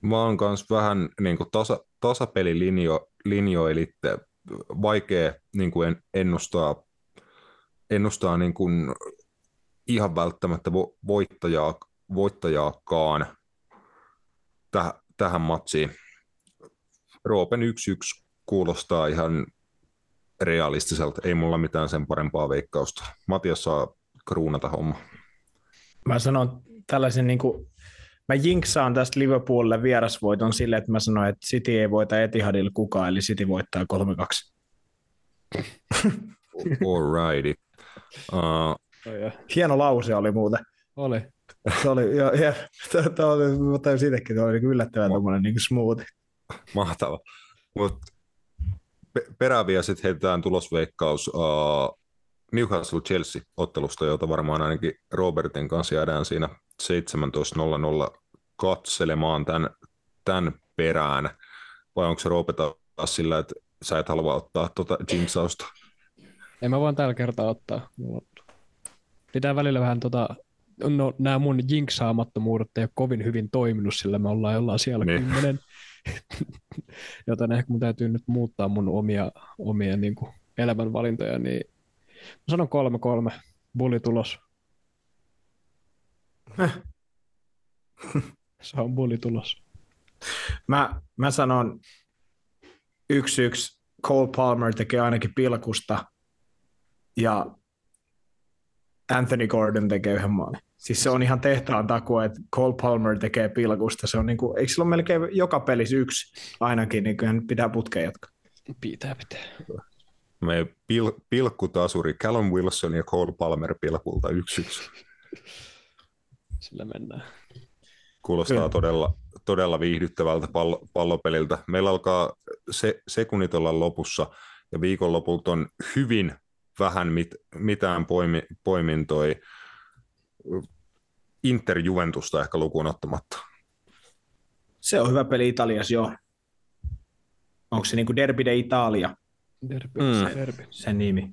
Mä oon kanssa vähän niin kuin tasa, tasapelilinjo, linjoilitte vaikea niin kuin ennustaa, ennustaa niin kuin ihan välttämättä voittajaa, voittajaakaan täh, tähän matsiin. Roopen 1-1 kuulostaa ihan realistiselta. Ei mulla mitään sen parempaa veikkausta. Matias saa kruunata homma.
Mä sanon tällaisen niin kuin Mä jinksaan tästä Liverpoolille vierasvoiton sille, että mä sanoin, että City ei voita Etihadilla kukaan, eli City voittaa 3-2.
Alrighty. Uh,
Hieno lause oli muuten.
Oli.
Se oli, ja, ja tämä oli, mä tajusin itsekin, oli yllättävän tuommoinen niin smooth.
Mahtava. Mut pe- perääviä sitten heitetään tulosveikkaus uh, Newcastle-Chelsea-ottelusta, jota varmaan ainakin Robertin kanssa jäädään siinä 17.00 katselemaan tämän, tämän perään. Vai onko se Roope taas sillä, että sä et halua ottaa tuota jinxausta?
En mä vaan tällä kertaa ottaa. Pitää välillä vähän tota, no nämä mun jinksaamattomuudet ei ole kovin hyvin toiminut, sillä me ollaan jollain siellä
Niin.
kymmenen. Joten ehkä mun täytyy nyt muuttaa mun omia, omia niin kuin elämänvalintoja, niin mä sanon kolme kolme, bulli tulos.
Häh.
Se on bulli tulos.
Mä, mä sanon yksi yksi. Cole Palmer tekee ainakin pilkusta ja Anthony Gordon tekee yhden maalin. Siis se on ihan tehtaan takua, että Cole Palmer tekee pilkusta. Se on niin kuin, eikö sillä ole melkein joka pelissä yksi ainakin, niin kyllä pitää putkeen jatkaa.
Pitää, pitää.
Me pil- pilkkutasuri Callum Wilson ja Cole Palmer pilkulta yksi yksi.
Sillä mennään.
Kuulostaa
Kyllä.
todella, todella viihdyttävältä pallo, pallopeliltä. Meillä alkaa se, sekunnit olla lopussa ja viikonlopulta on hyvin vähän mit, mitään poimi, poimintoi Inter Juventusta ehkä lukuun ottamatta.
Se on hyvä peli Italiassa, joo. Onko se niin kuin Derby de Italia
Derby,
Mm.
derby.
sen nimi?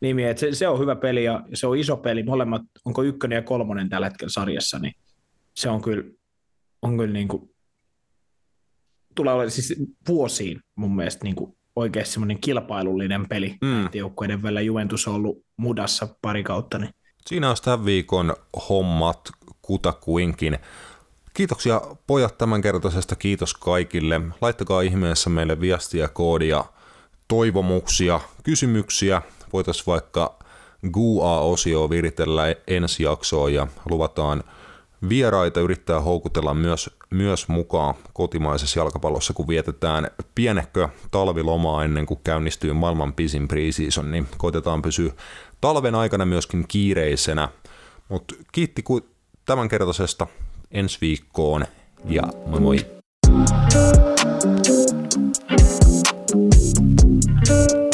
nimi että se, se, on hyvä peli ja se on iso peli. Molemmat, onko ykkönen ja kolmonen tällä hetkellä sarjassa, niin se on kyllä, on kyllä niin kuin, tulee olemaan siis vuosiin mun mielestä niin kuin oikeasti semmoinen kilpailullinen peli.
Mm.
Joukkueiden välillä Juventus on ollut mudassa pari kautta, niin
Siinä on tämän viikon hommat kutakuinkin. Kiitoksia pojat tämänkertaisesta, kiitos kaikille. Laittakaa ihmeessä meille viestiä, koodia, toivomuksia, kysymyksiä. Voitaisiin vaikka GUA-osio viritellä ensi jaksoon ja luvataan vieraita yrittää houkutella myös, myös mukaan kotimaisessa jalkapallossa, kun vietetään pienehkö talvilomaa ennen kuin käynnistyy maailman pisin preseason, niin koitetaan pysyä talven aikana myöskin kiireisenä. Mutta kiitti ku- tämänkertaisesta ensi viikkoon ja moi moi! Thank you.